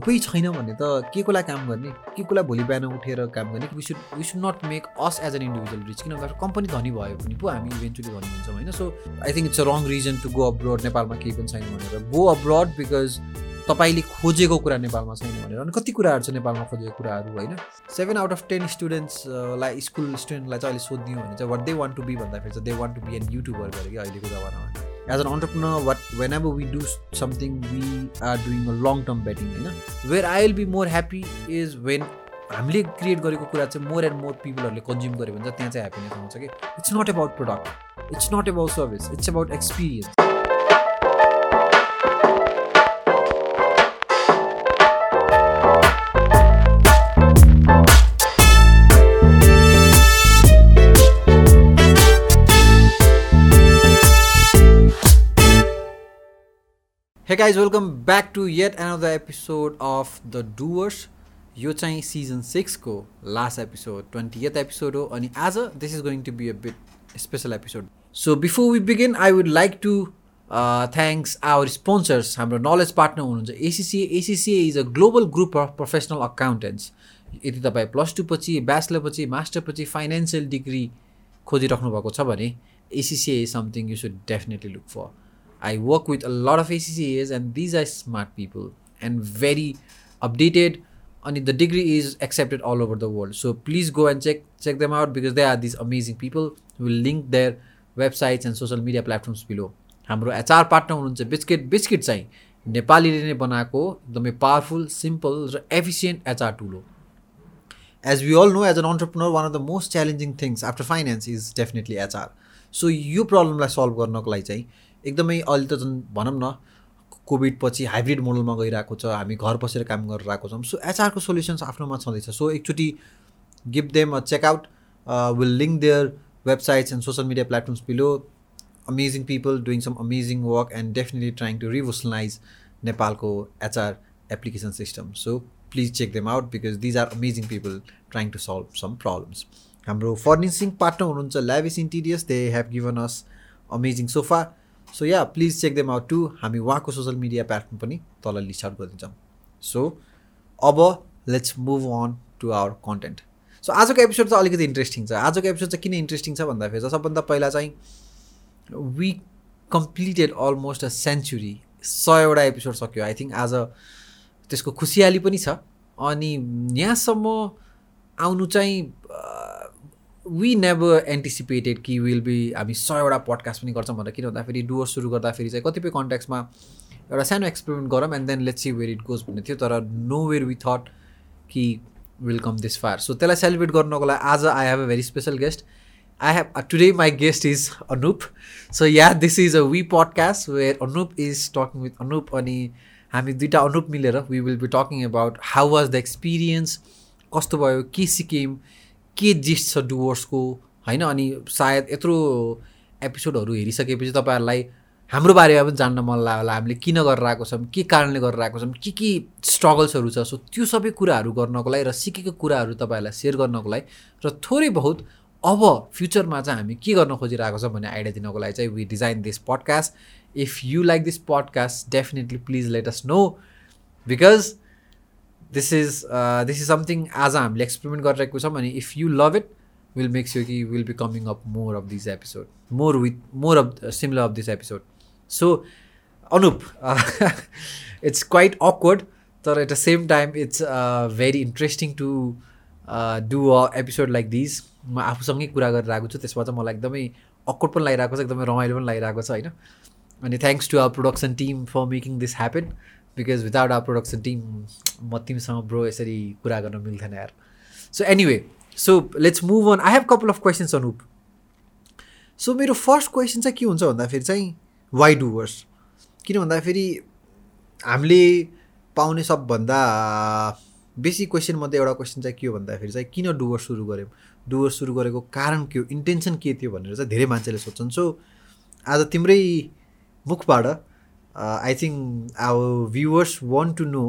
कोही छैन भने त के कोलाई काम गर्ने के कोलाई भोलि बिहान उठेर काम गर्ने we should we should not make us as an individual rich किन भन्दा कम्पनी धनी भयो भने पो हामी इभेन्चुली धनी हुन्छौँ होइन? So I think it's a wrong reason to go abroad नेपालमा केही पनि छैन भनेर। गो अब्रोड बिकज तपाईँले खोजेको कुरा नेपालमा छैन भनेर अनि कति कुराहरू छ नेपालमा खोजेको कुराहरू होइन? सेभेन आउट अफ टेन स्टुडेन्ट्सलाई स्कुल स्टुडेन्टलाई चाहिँ अहिले सोधिदियो भने चाहिँ what they want to be भन्दाखेरि चाहिँ they want to be an YouTuber गरेर कि अहिलेको जमानामा। As an entrepreneur what whenever we do something we are doing a long term betting होइन where I will be more happy is when हामीले create गरेको कुरा चाहिँ मोर एन्ड मोर पिपलहरूले कन्ज्युम गर्यो भने चाहिँ त्यहाँ चाहिँ ह्याप्पिनेस आउँछ कि? It's not about product it's not about service it's about experience hey guys welcome back to yet another episode of the doers यो चाहिँ season सिक्सको last episode twenty eighth episode हो अनि आज this is going to be a bit special episode so before we begin I would like to thanks our sponsors हाम्रो knowledge partner हुनुहुन्छ ACCA ACCA is a global group of professional accountants यदि तपाईँ plus two पछि bachelor पछि master पछि financial degree खोजिराख्नु भएको छ भने ACCA is something you should definitely look for I work with a lot of ACCAs, and these are smart people and very updated. And the degree is accepted all over the world. So please go and check check them out because they are these amazing people. We'll link their websites and social media platforms below. हाम्रो HR partner हुनुहुन्छ biscuit biscuit चाहिँ नेपालीले नै बनाएको एकदमै powerful simple र efficient HR tool हो as we all know as an entrepreneur one of the most challenging things after finance is definitely HR so यो प्रब्लमलाई सल्भ गर्नको लागि चाहिँ एकदमै अहिले त झन् भनौँ न कोभिड पछि हाइब्रिड मोडलमा गइरहेको छ हामी घर बसेर काम गरेर आएको छौँ। सो एचआरको सोल्युसन्स आफ्नोमा छँदैछ। सो एकचोटि give them a checkout will link their websites and social media platforms below. Amazing people doing some amazing work and definitely trying to revolutionize नेपालको HR application system. So please check them out because these are amazing people trying to solve some problems. हाम्रो furnishing partner हुनुहुन्छ lavish interiors they have given us amazing sofa so yeah please check them out to हामी उहाँको social media platform पनि तल list out गरिदिन्छौँ। So अब let's move on to our content so आजको episode चाहिँ अलिकति इन्ट्रेस्टिङ छ। आजको एपिसोड चाहिँ किन इन्ट्रेस्टिङ छ भन्दाखेरि चाहिँ सबभन्दा पहिला चाहिँ we completed almost a century सयवटा एपिसोड सक्यो। आई थिङ्क आज त्यसको खुसियाली पनि छ। अनि यहाँसम्म आउनु चाहिँ वी नेभर एन्टिसिपेटेड कि विल बी हामी सयवटा पडकास्ट पनि गर्छौँ भनेर किन भन्दाखेरि डुवर सुरु गर्दाखेरि चाहिँ कतिपय कन्ट्याक्समा एउटा सानो एक्सपेरिमेन्ट गरौँ and then let's see where it goes भन्ने थियो तर नो वेयर वी थट कि will come this fire so त्यसलाई सेलिब्रेट गर्नको लागि आज I have a very special guest I have today my guest is Anup so yeah this is a we podcast where Anup is talking with Anup अनि हामी दुइटा अनुप मिलेर we will be talking about how was the experience कस्तो भयो के सिक्यौँ के gist छ डुवर्सको? होइन अनि सायद यत्रो एपिसोडहरू हेरिसकेपछि तपाईँहरूलाई हाम्रो बारेमा पनि जान्न मन लाग्यो होला। हामीले किन गरेर आएको छौँ के कारणले गरेर आएको छौँ के के स्ट्रगल्सहरू छ? सो त्यो सबै कुराहरू गर्नको लागि र सिकेको कुराहरू तपाईँहरूलाई सेयर गर्नको लागि र थोरै बहुत अब फ्युचरमा चाहिँ हामी के गर्न खोजिरहेको छौँ भन्ने आइडिया दिनको लागि चाहिँ we design this podcast if you like this podcast definitely please let us know because this is this is something आज हामीले एक्सपेरिमेन्ट गरिरहेको छौँ अनि if you love it will make sure कि will be coming up more of this episode more with more of similar of this episode so Anup it's quite awkward तर at the same time it's very interesting to do a episode like this म आफूसँगै कुरा गरेर आएको छु त्यसमा चाहिँ मलाई एकदमै अकवर्ड पनि लागिरहेको छ एकदमै रमाइलो पनि लागिरहेको छ होइन अनि thanks to our production team for making this happen because without our production team म तिमीसँग ब्रो यसरी कुरा गर्न मिल्थेन यार. So anyway so let's move on I have couple of questions Anup so मेरो फर्स्ट क्वेसन चाहिँ के हुन्छ भन्दाखेरि चाहिँ वाइ डुवर्स किन भन्दाखेरि हामीले पाउने सबभन्दा बेसी क्वेसनमध्ये एउटा क्वेसन चाहिँ के हो भन्दाखेरि चाहिँ किन डुवर्स सुरु गऱ्यौँ? डुवर्स सुरु गरेको कारण के हो? इन्टेन्सन के थियो भनेर चाहिँ धेरै मान्छेले सोध्छन्. सो आज तिम्रै मुखबाट I think our viewers want to know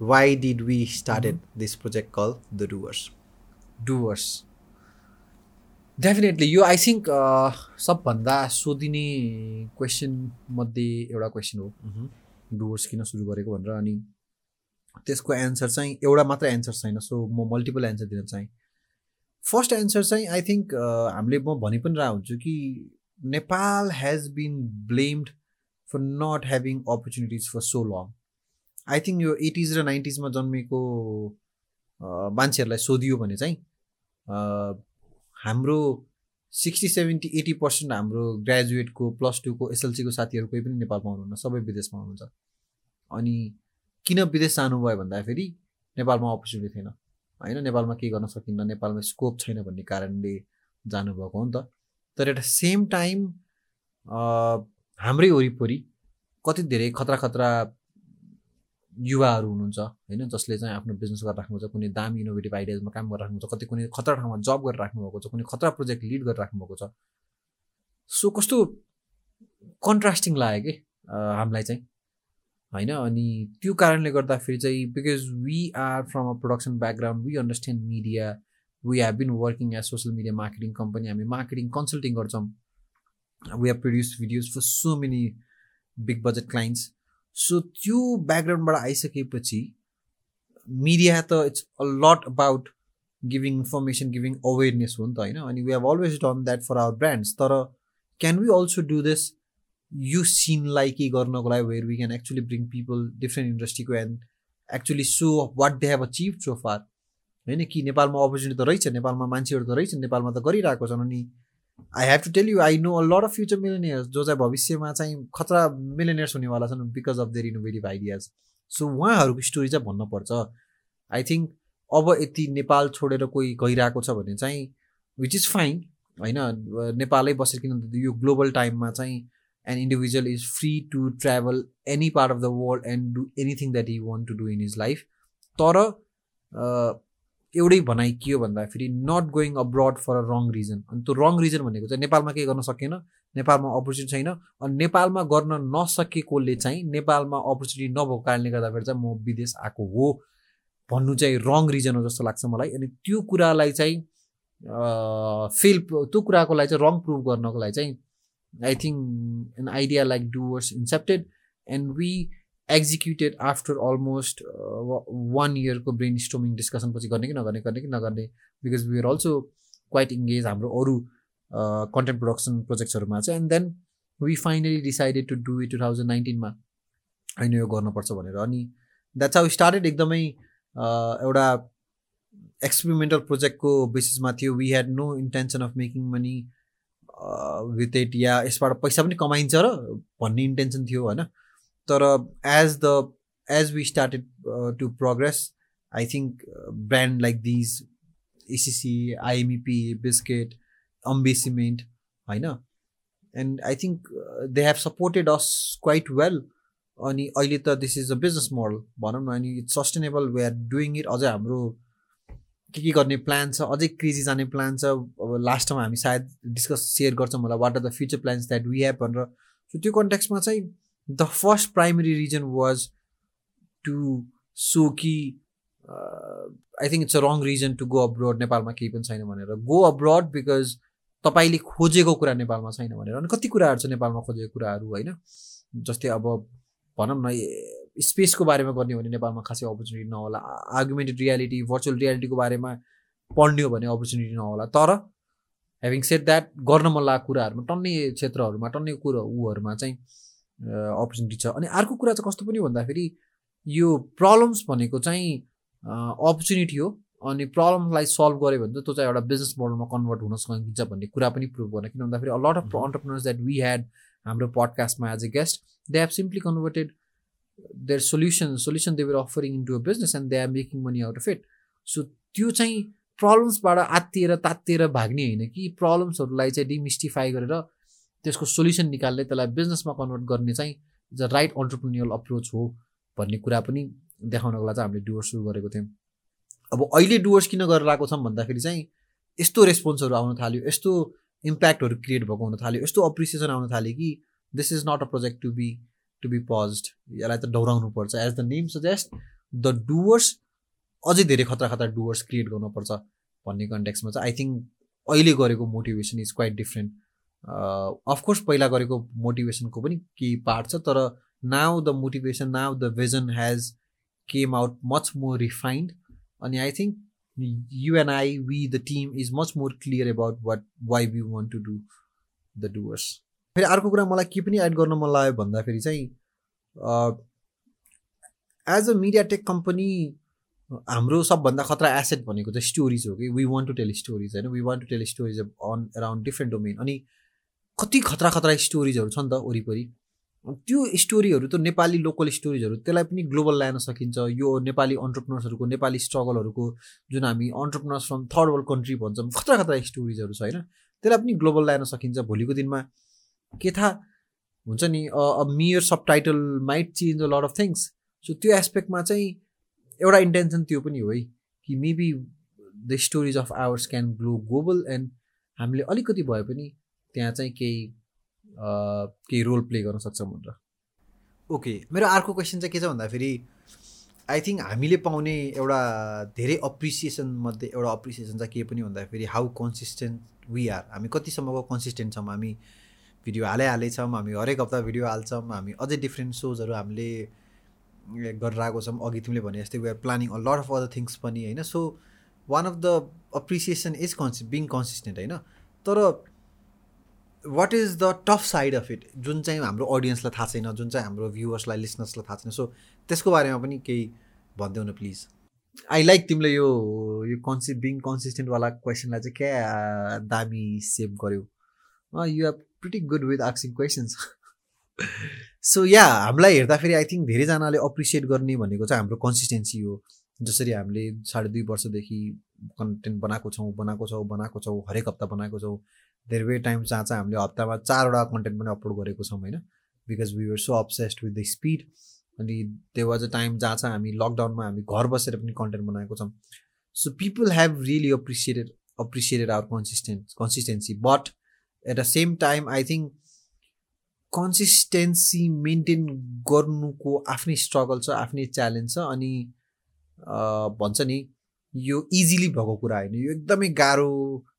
why did we started this project call the doers doers definitely यो आई थिङ्क सबभन्दा सोधिने क्वेसन मध्ये एउटा क्वेसन हो। डुवर्स किन सुरु गरेको भनेर अनि त्यसको एन्सर चाहिँ एउटा मात्रै एन्सर छैन सो म मल्टिपल एन्सर दिन चाहेँ। फर्स्ट एन्सर चाहिँ आई थिङ्क हामीले म भनि पनि रहेको हुन्छु कि Nepal has been blamed for not having opportunities for so long I think यो एटिज र नाइन्टिजमा जन्मेको मान्छेहरूलाई सोधियो भने चाहिँ हाम्रो सिक्सटी सेभेन्टी एटी पर्सेन्ट हाम्रो ग्रेजुएटको प्लस टूको एसएलसीको साथीहरू कोही पनि नेपालमा हुनुहुन्न सबै विदेशमा हुनुहुन्छ। अनि किन विदेश जानुभयो भन्दाखेरि नेपालमा अपर्च्युनिटी थिएन। होइन नेपालमा के गर्न सकिन्न नेपालमा स्कोप छैन भन्ने कारणले जानुभएको हो नि त। तर एट द सेम टाइम हाम्रै वरिपरि कति धेरै खतरा खतरा युवाहरू हुनुहुन्छ होइन? जसले चाहिँ आफ्नो बिजनेस गरेर राख्नुहुन्छ कुनै दामी इनोभेटिभ आइडियाजमा काम गरेर राख्नुहुन्छ कति कुनै खतरा ठाउँमा जब गरेर राख्नुभएको छ कुनै खतरा प्रोजेक्ट लिड गरेर राख्नुभएको छ। सो कस्तो कन्ट्रास्टिङ लाग्यो कि हामीलाई चाहिँ होइन? अनि त्यो कारणले गर्दाखेरि चाहिँ because we are from a production background we understand media we have been working as social media marketing company हामी मार्केटिङ कन्सल्टिङ गर्छौँ। We have produce videos for so many big budget clients so त्यो ब्याकग्राउन्डबाट आइसकेपछि media त it's a lot about giving information giving awareness हो नि त होइन? अनि we have always done that for our brands तर can we also do this यो सिनलाई के गर्नको लागि where we can actually bring people different इन्डस्ट्रीको and actually so what they have achieve so far होइन कि नेपालमा अपर्च्युनिटी त रहेछ नेपालमा मान्छेहरू त रहेछ नेपालमा त गरिरहेको छन् अनि I have to tell you I know a lot of future millionaires जो चाहिँ भविष्यमा चाहिँ खतरा मिलेनियर्स हुनेवाला छन् because of their innovative ideas so उहाँहरूको स्टोरी चाहिँ भन्नुपर्छ। आई थिङ्क अब यति नेपाल छोडेर कोही गइरहेको छ भने चाहिँ विच इज फाइन होइन? नेपालै बसेर किन यो ग्लोबल टाइममा चाहिँ an individual is free to travel any part of the world and do anything that you want to do in his life तर एउटै भनाइ के हो भन्दाखेरि not going abroad for a wrong reason अनि त्यो रङ रिजन भनेको चाहिँ नेपालमा केही गर्न सकेन नेपालमा अपर्च्युनिटी छैन अनि नेपालमा गर्न नसकेकोले चाहिँ नेपालमा अपर्च्युनिटी नभएको कारणले गर्दाखेरि चाहिँ म विदेश आएको हो भन्नु चाहिँ रङ रिजन हो जस्तो लाग्छ मलाई। अनि त्यो कुरालाई चाहिँ फेल त्यो कुराको लागि चाहिँ रङ प्रुभ गर्नको लागि चाहिँ I think an idea like doers incepted and we executed after almost one इयरको brain storming डिस्कसनपछि गर्ने कि नगर्ने गर्ने कि नगर्ने? Because we are also quite engage हाम्रो अरू कन्टेन्ट प्रोडक्सन प्रोजेक्ट्सहरूमा चाहिँ and then we finally decided to do it two thousand नाइन्टिनमा होइन यो गर्नुपर्छ भनेर। अनि द्याट्स हाउ स्टार्टेड एकदमै एउटा एक्सपेरिमेन्टल प्रोजेक्टको बेसिसमा थियो। We had no intention of making money with it yeah यसबाट पैसा पनि कमाइन्छ र भन्ने इन्टेन्सन थियो होइन? तर as the as we started to progress I think brand like these ACC IMEP biscuit Ambe cement होइन and I think they have supported us quite well अनि अहिले त this is a business model भनौँ न अनि it's sustainable we are doing it अझै हाम्रो के के गर्ने प्लान छ अझै क्रेजी जाने प्लान छ। अब लास्ट टाइम हामी सायद डिस्कस सेयर गर्छौँ होला what are the future plans that we have भनेर। सो त्यो कन्ट्याक्समा चाहिँ the first primary reason was to so कि I think it's a wrong reason to go abroad नेपालमा केही पनि छैन भनेर। गो अब्रोड बिकज तपाईँले खोजेको कुरा नेपालमा छैन भनेर। अनि कति कुराहरू छ नेपालमा खोजेको कुराहरू होइन? जस्तै अब भनौँ न स्पेसको बारेमा गर्ने हो भने नेपालमा खासै अपर्च्युनिटी नहोला। आर्गुमेन्टेड रियालिटी भर्चुअल रियालिटीको बारेमा पढ्ने हो भने अपर्च्युनिटी नहोला। तर हेभिङ सेट द्याट गर्न मन लागेको कुराहरूमा टन्नै क्षेत्रहरूमा टन्नै कुरो ऊहरूमा चाहिँ अपर्च्युनिटी छ। अनि अर्को कुरा चाहिँ कस्तो पनि भन्दाखेरि यो प्रब्लम्स भनेको चाहिँ अपर्च्युनिटी हो। अनि प्रब्लमलाई सल्भ गऱ्यो भने चाहिँ त्यो चाहिँ एउटा बिजनेस मोडलमा कन्भर्ट हुन सकिन्छ भन्ने कुरा पनि प्रुभ गर्न किन भन्दाखेरि a lot of entrepreneurs that we had हाम्रो पडकास्टमा as a guest they have simply converted their solution solution they were offering in to a business and they are making money out of it so त्यो चाहिँ प्रब्लम्सबाट आत्तिएर तात्तिएर भाग्ने होइन कि प्रब्लम्सहरूलाई चाहिँ demystify गरेर त्यसको solution निकाल्ने त्यसलाई बिजनेसमा कन्भर्ट गर्ने चाहिँ is a right entrepreneurial approach हो भन्ने कुरा पनि देखाउनको लागि चाहिँ हामीले डुवर्स सुरु गरेको थियौँ। अब अहिले डुवर्स किन गरेर आएको छौँ भन्दाखेरि चाहिँ यस्तो रेस्पोन्सहरू आउन थाल्यो यस्तो इम्प्याक्टहरू क्रिएट भएको हुन थाल्यो यस्तो अप्रिसिएसन आउन थाल्यो कि this is not a project to be to be pause यसलाई त डौराउनु पर्छ। As the name suggest the doers अझै धेरै खतरा खतरा डुवर्स क्रिएट गर्नुपर्छ भन्ने कन्टेक्समा चाहिँ आई थिङ्क अहिले गरेको motivation is quite different of course पहिला गरेको मोटिभेसनको पनि केही पार्ट छ तर now the motivation now the vision has came out much more refined अनि I think you and I we the team is much more clear about what why we want to do the doers फेरि अर्को कुरा मलाई के पनि add गर्न मन लाग्यो भन्दाखेरि चाहिँ as a media tech company हाम्रो सबभन्दा खतरा एसेट भनेको चाहिँ स्टोरिज हो कि? We want to tell stories होइन? We want to tell stories on around different domain अनि कति खतरा खतरा स्टोरिजहरू छ नि त वरिपरि। त्यो स्टोरीहरू त नेपाली लोकल स्टोरिजहरू त्यसलाई पनि ग्लोबल ल्यान सकिन्छ। यो नेपाली अन्टरप्रिनर्सहरूको नेपाली स्ट्रगलहरूको जुन हामी entrepreneurs from third world country भन्छौँ खतरा खतरा स्टोरिजहरू छ होइन? त्यसलाई पनि ग्लोबल ल्यान सकिन्छ। भोलिको दिनमा के थाहा हुन्छ नि mere subtitle might change a lot of things so त्यो एस्पेक्टमा चाहिँ एउटा इन्टेन्सन त्यो पनि हो है कि maybe the stories of ours can glow global and हामीले अलिकति भए पनि त्यहाँ चाहिँ केही केही रोल प्ले गर्न सक्छौँ भनेर। ओके मेरो अर्को क्वेसन चाहिँ के छ भन्दाखेरि आई थिङ्क हामीले पाउने एउटा धेरै अप्रिसिएसन मध्ये एउटा अप्रिसिएसन चाहिँ के पनि भन्दाखेरि हाउ कन्सिस्टेन्ट वी आर हामी कतिसम्मको कन्सिस्टेन्ट छौँ हामी भिडियो हालै हालेछौँ हामी हरेक हप्ता भिडियो हाल्छौँ हामी अझै डिफ्रेन्ट सोजहरू हामीले गरेर आएको छौँ अघि तिमीले भने जस्तै we are planning a lot of other things पनि होइन? So one of the appreciation is consi being consistent होइन? तर what is the tough side of it जुन चाहिँ हाम्रो अडियन्सलाई थाहा छैन जुन चाहिँ हाम्रो भ्युवर्सलाई लिसनर्सलाई थाहा छैन सो त्यसको बारेमा पनि केही भनिदेऊ न प्लिज आई लाइक तिमीले यो यो कन्सि बिङ कन्सिस्टेन्टवाला क्वेसनलाई चाहिँ क्या दामी सेभ गर्यो। You are pretty good with आक्सिङ questions so या हामीलाई हेर्दाखेरि आई थिङ्क धेरैजनाले अप्रिसिएट गर्ने भनेको चाहिँ हाम्रो कन्सिस्टेन्सी हो। जसरी हामीले साढे दुई वर्षदेखि कन्टेन्ट बनाएको छौँ बनाएको छौँ बनाएको छौँ हरेक हप्ता बनाएको छौँ। धेरै टाइम चाहिँ हामीले हप्तामा चारवटा कन्टेन्ट पनि अपलोड गरेको छौँ होइन? Because we were so obsessed with the speed अनि त्यो वाज अ टाइम जहाँ चाहिँ हामी लकडाउनमा हामी घर बसेर पनि कन्टेन्ट बनाएको छौँ। So people have really appreciated appreciated our consistent consistency but at the same time I think consistency maintain गर्नुको आफ्नै स्ट्रगल छ आफ्नै च्यालेन्ज छ। अनि भन्छ नि यो इजिली भएको कुरा होइन। यो एकदमै गाह्रो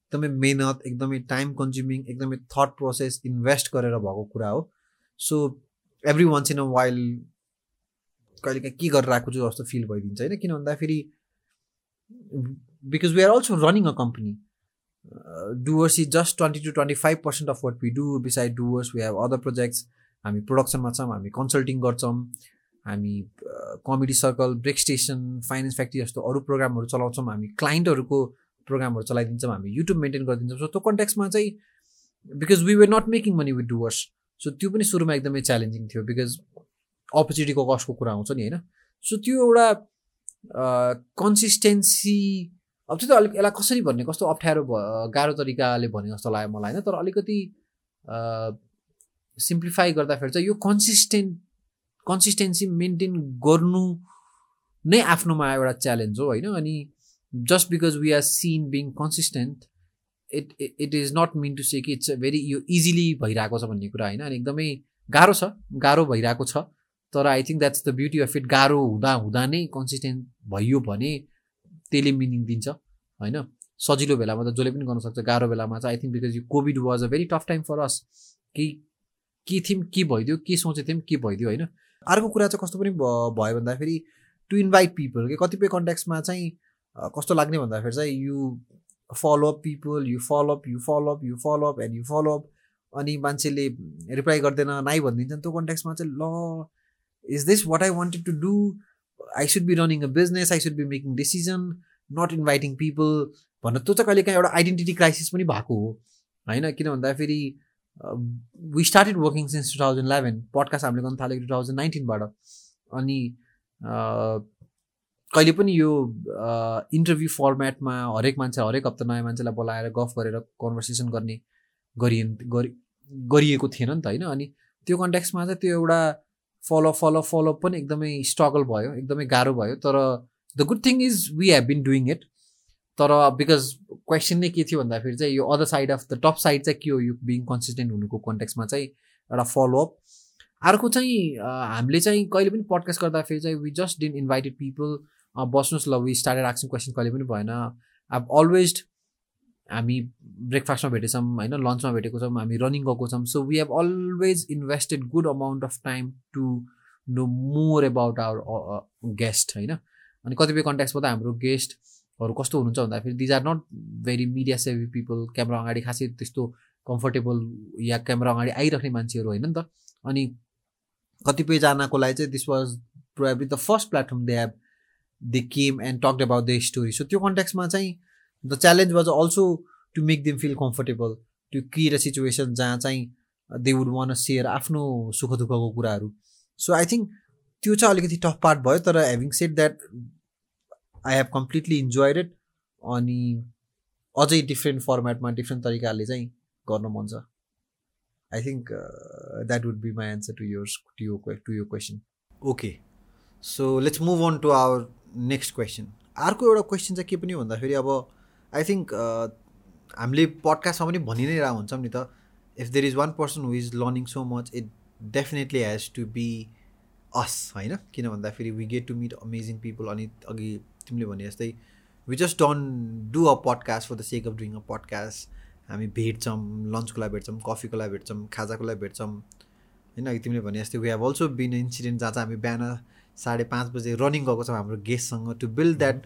एकदमै मेहनत एकदमै टाइम कन्ज्युमिङ एकदमै थट प्रोसेस इन्भेस्ट गरेर भएको कुरा हो। So every once in a while कहिले काहीँ के गरेर आएको छु जस्तो फिल भइदिन्छ होइन? किन भन्दाखेरि because we are also running a company Doers is just twenty to twenty five percent of what we do beside Doers we have other projects हामी प्रोडक्सनमा छौँ हामी कन्सल्टिङ गर्छौँ हामी Comedy Circle Break Station Finance Factory जस्तो अरू प्रोग्रामहरू चलाउँछौँ हामी क्लाइन्टहरूको प्रोग्रामहरू चलाइदिन्छौँ हामी युट्युब मेन्टेन गरिदिन्छौँ। सो त्यो कन्ट्याक्समा चाहिँ because we were not making money with Doers so त्यो पनि सुरुमा एकदमै च्यालेन्जिङ थियो बिकज अपर्च्युनिटीको कस्टको कुरा आउँछ नि होइन? सो त्यो एउटा कन्सिस्टेन्सी अब त्यो त अलिक यसलाई कसरी भन्ने कस्तो अप्ठ्यारो गाह्रो तरिकाले भने जस्तो लाग्यो मलाई होइन? तर अलिकति सिम्प्लिफाई गर्दाखेरि चाहिँ यो कन्सिस्टेन्ट कन्सिस्टेन्सी मेन्टेन गर्नु नै आफ्नोमा एउटा च्यालेन्ज हो होइन? अनि just because we are seen being consistent it it is not mean to say कि इट्स भेरी यो इजिली भइरहेको छ भन्ने कुरा होइन। अनि एकदमै गाह्रो छ गाह्रो भइरहेको छ। तर I think that's the beauty of it गाह्रो हुँदा हुँदा नै कन्सिस्टेन्ट भयो भने त्यसले मिनिङ दिन्छ होइन? सजिलो बेलामा त जसले पनि गर्न सक्छ गाह्रो बेलामा चाहिँ आई थिङ्क बिकज यो COVID was a very tough time for us कि के थियौँ के भइदियो के सोचेको थियौँ के भइदियो होइन? अर्को कुरा चाहिँ कस्तो पनि भयो भन्दाखेरि टु इन्भाइट पिपल कि कतिपय कन्ट्याक्समा चाहिँ कस्तो लाग्ने भन्दाखेरि चाहिँ you follow up people you follow up you follow up you follow up and you follow up अनि मान्छेले रिप्लाई गर्दैन नाइ भनिदिन्छन् त्यो कन्ट्याक्समा चाहिँ ल is this what I wanted to do I should be running a business I should be making decision not inviting people भनेर त्यो चाहिँ कहिले काहीँ एउटा आइडेन्टिटी क्राइसिस पनि भएको हो। होइन? किन भन्दाखेरि we started working since two thousand eleven podcast हामीले गर्न थालेको टु थाउजन्ड नाइन्टिनबाट अनि कहिले पनि यो इन्टरभ्यू फर्मेटमा हरेक मान्छे हरेक हप्ता नयाँ मान्छेलाई बोलाएर गफ गरेर कन्भर्सेसन गर्ने गरिए गरिएको थिएन नि त होइन? अनि त्यो कन्ट्याक्समा चाहिँ त्यो एउटा फलो फलो फलोअप पनि एकदमै स्ट्रगल भयो एकदमै गाह्रो भयो। तर the good thing is we have been doing it तर बिकज क्वेसन नै के थियो भन्दाखेरि चाहिँ यो other side of the top side चाहिँ के हो? यो बिङ कन्सिस्टेन्ट हुनुको कन्टेक्समा चाहिँ एउटा फलोअप अर्को चाहिँ हामीले चाहिँ कहिले पनि पडकास्ट गर्दाखेरि चाहिँ we just didn't invited people बस्नुहोस् ल वी स्टार्टेड आक्सिङ क्वेसन कहिले पनि भएन। अब अलवेज हामी ब्रेकफास्टमा भेटेछौँ होइन लन्चमा भेटेको छौँ हामी रनिङ गएको छौँ। So we have always invested good amount of time to know more about our guest होइन। अनि कतिपय कन्ट्याक्समा त हाम्रो गेस्टहरू कस्तो हुनुहुन्छ भन्दाखेरि these are not very media savvy people camera अगाडि खासै त्यस्तो कम्फर्टेबल या क्यामेरा अगाडि आइराख्ने मान्छेहरू होइन नि त। अनि कतिपयजनाको लागि चाहिँ this was probably the first platform they have they came and talk about the story so त्यो कन्ट्याक्समा चाहिँ the challenge was also to make them feel comfortable to create a situation जहाँ चाहिँ दे वुड वान सेयर आफ्नो सुख दुःखको कुराहरू। So I think त्यो चाहिँ अलिकति टफ पार्ट भयो तर having set that I have completely enjoyed it अनि अझै डिफ्रेन्ट फर्मेटमा डिफ्रेन्ट तरिकाले चाहिँ गर्न मन छ। I think that would be my answer to yours to यो टु यो question okay so let's move on to our next question अर्को एउटा क्वेसन चाहिँ के पनि भन्दाखेरि अब आई थिङ्क हामीले पडकास्टमा पनि भनि नै रहेको हुन्छौँ नि त। If there is one person who is learning so much it definitely has to be us होइन? किन भन्दाखेरि we get to meet amazing people अनि अघि तिमीले भने जस्तै we just don't do a podcast for the sake of doing a podcast हामी भेट्छौँ लन्चको लागि भेट्छौँ कफीको लागि भेट्छौँ खाजाको लागि भेट्छौँ। होइन अघि तिमीले भने जस्तै we have also been incident जहाँ चाहिँ हामी बिहान साढे पाँच बजे रनिङ गएको छौँ हाम्रो गेस्टसँग to build that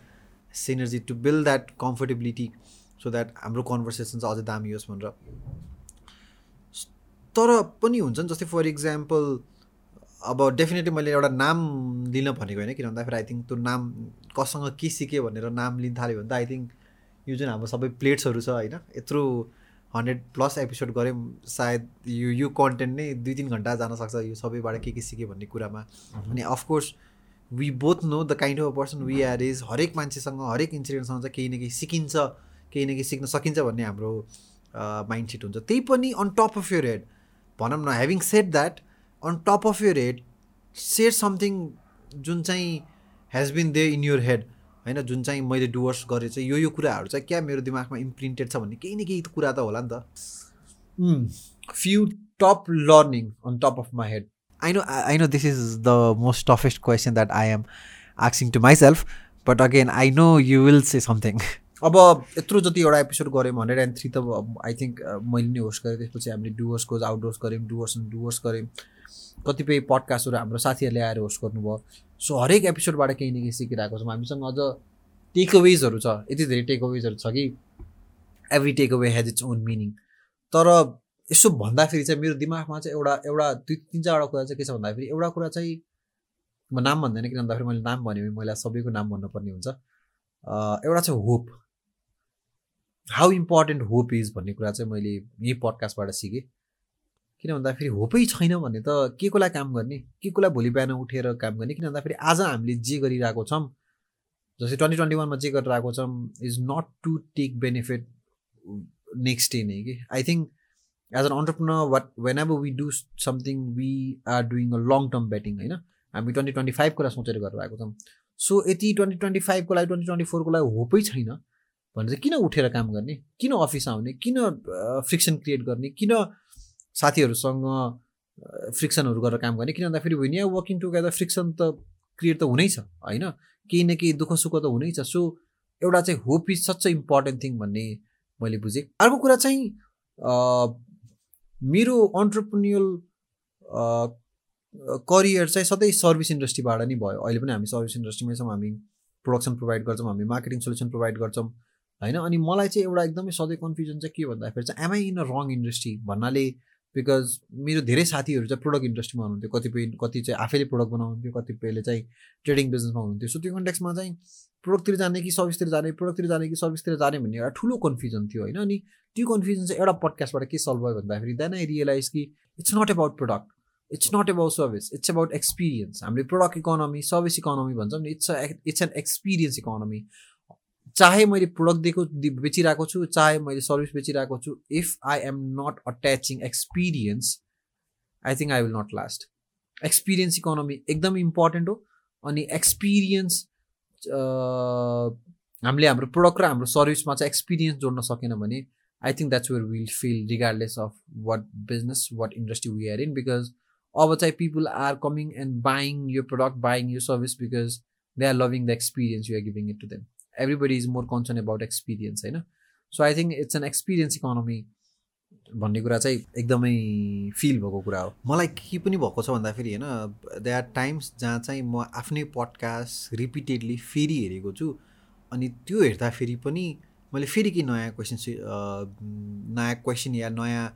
synergy to build that comfortability so that हाम्रो कन्भर्सेसन चाहिँ अझै दामी होस् भनेर। तर पनि हुन्छ नि जस्तै फर इक्जाम्पल अब डेफिनेटली मैले एउटा नाम लिन भनेको होइन किन भन्दाखेरि आई थिङ्क त्यो नाम कसँग के सिकेँ भनेर नाम लिन थाल्यो भने त आई थिङ्क यो जुन हाम्रो सबै प्लेट्सहरू छ होइन यत्रो हन्ड्रेड प्लस एपिसोड गऱ्यौँ। सायद यो यो कन्टेन्ट नै दुई तिन घन्टा जान सक्छ यो सबैबाट के के सिकेँ भन्ने कुरामा। अनि of course we both know the kind of person we are is हरेक मान्छेसँग हरेक इन्सिडेन्टसँग चाहिँ केही न केही सिकिन्छ केही न केही सिक्न सकिन्छ भन्ने हाम्रो माइन्ड सेट हुन्छ। त्यही पनि on top of your head भनौँ न having set that on top of your head share something जुन चाहिँ has been there in your head होइन जुन चाहिँ मैले डुवर्स गरेँ चाहिँ यो यो कुराहरू चाहिँ क्या मेरो दिमागमा इम्प्रिन्टेड छ भन्ने केही न केही कुरा त होला नि त। Few top learning on top of my head I know I know this is the most toughest question that I am आक्सिङ to myself but again I know you will say something अब यत्रो जति एउटा episode गऱ्यौँ hundred and three त I think मैले नै host गरेँ त्यसपछि हामीले डुवर्सको आउटडोर्स गऱ्यौँ डुवर्स डुवर्स गऱ्यौँ कतिपय पडकास्टहरू हाम्रो साथीहरूले आएर होस्ट गर्नुभयो। सो हरेक एपिसोडबाट केही न केही सिकिरहेको छौँ। हामीसँग अझ टेक अवेजहरू छ। यति धेरै टेक अवेजहरू छ कि every takeaway has its own meaning तर यसो भन्दाखेरि चाहिँ मेरो दिमागमा चाहिँ एउटा एउटा दुई तिन चारवटा कुरा चाहिँ के छ भन्दाखेरि एउटा कुरा चाहिँ म नाम भन्दैन किन भन्दाखेरि मैले नाम भने मैले सबैको नाम भन्नुपर्ने हुन्छ। एउटा चाहिँ hope how important hope is भन्ने कुरा चाहिँ मैले यही पडकास्टबाट सिकेँ। किन भन्दाखेरि होपै छैन भने त के को लागि काम गर्ने? के को लागि भोलि बिहान उठेर काम गर्ने? किन भन्दाखेरि आज हामीले जे गरिरहेको छौँ जस्तै ट्वेन्टी ट्वेन्टी वानमा जे गरिरहेको छौँ is not to take benefit next day नै कि? I think as an entrepreneur what whenever we do something we are doing a long term batting होइन? हामी ट्वेन्टी ट्वेन्टी फाइभको लागि सोचेर गरिरहेको छौँ। सो यति ट्वेन्टी ट्वेन्टी फाइभको लागि ट्वेन्टी ट्वेन्टी फोरको लागि होपै छैन भने चाहिँ किन उठेर काम गर्ने? किन अफिस आउने? किन फ्रिक्सन क्रिएट गर्ने? किन साथीहरूसँग फ्रिक्सनहरू गरेर काम गर्ने। किन भन्दाखेरि when you working together friction त क्रिएट त हुनै छ होइन? केही न केही दुःख सुख त हुनै छ। सो एउटा चाहिँ hope is such important thing भन्ने मैले बुझेँ। अर्को कुरा चाहिँ मेरो अन्टरप्रिनियल करियर चाहिँ सधैँ सर्भिस इन्डस्ट्रीबाट नै भयो। अहिले पनि हामी सर्भिस इन्डस्ट्रीमै छौँ हामी प्रोडक्सन प्रोभाइड गर्छौँ हामी मार्केटिङ सोल्युसन प्रोभाइड गर्छौँ होइन? अनि मलाई चाहिँ एउटा एकदमै सधैँ कन्फ्युजन चाहिँ के भन्दाखेरि चाहिँ am I in a wrong industry भन्नाले बिकज मेरो धेरै साथीहरू चाहिँ प्रोडक्ट इन्डस्ट्रीमा हुनुहुन्थ्यो। कतिपय कति चाहिँ आफैले प्रोडक्ट बनाउनुहुन्थ्यो कतिपयले चाहिँ ट्रेडिङ बिजनेसमा हुनुहुन्थ्यो। सो त्यो कन्टेक्समा चाहिँ प्रोडक्टतिर जाने कि सर्भिसतिर जाने प्रोडक्टतिर जाने कि सर्भिसतिर जाने भन्ने एउटा ठुलो कन्फ्युजन थियो होइन? अनि त्यो कन्फ्युजन चाहिँ एउटा पडकास्टबाट के सल्भ भयो भन्दाखेरि देन आई रियलाइज कि it's not about product it's not about service it's about experience हामीले प्रोडक्ट इकोनोमी सर्भिस इकोनोमी भन्छौँ नि it's it's an experience economy चाहे मैले प्रोडक्ट दिएको बेचिरहेको छु चाहे मैले सर्भिस बेचिरहेको छु if I am not attaching experience I think I will not last experience economy एकदम इम्पोर्टेन्ट हो अनि एक्सपिरियन्स हामीले हाम्रो प्रोडक्ट र हाम्रो सर्भिसमा चाहिँ एक्सपिरियन्स जोड्न सकेन भने I think that's where will feel regardless of what business what industry we are in because अब चाहिँ people are coming and buying यो प्रडक्ट बाइङ यो service because they are loving the experience you are giving it to them everybody is more concerned about experience होइन? So I think it's an experience economy भन्ने कुरा चाहिँ एकदमै feel भएको कुरा हो। मलाई के पनि भएको छ भन्दाखेरि होइन दे आर टाइम्स जहाँ चाहिँ म आफ्नै पडकास्ट रिपिटेडली फेरि हेरेको छु अनि त्यो हेर्दाखेरि पनि मैले फेरि केही नयाँ क्वेसन नयाँ क्वेसन या नयाँ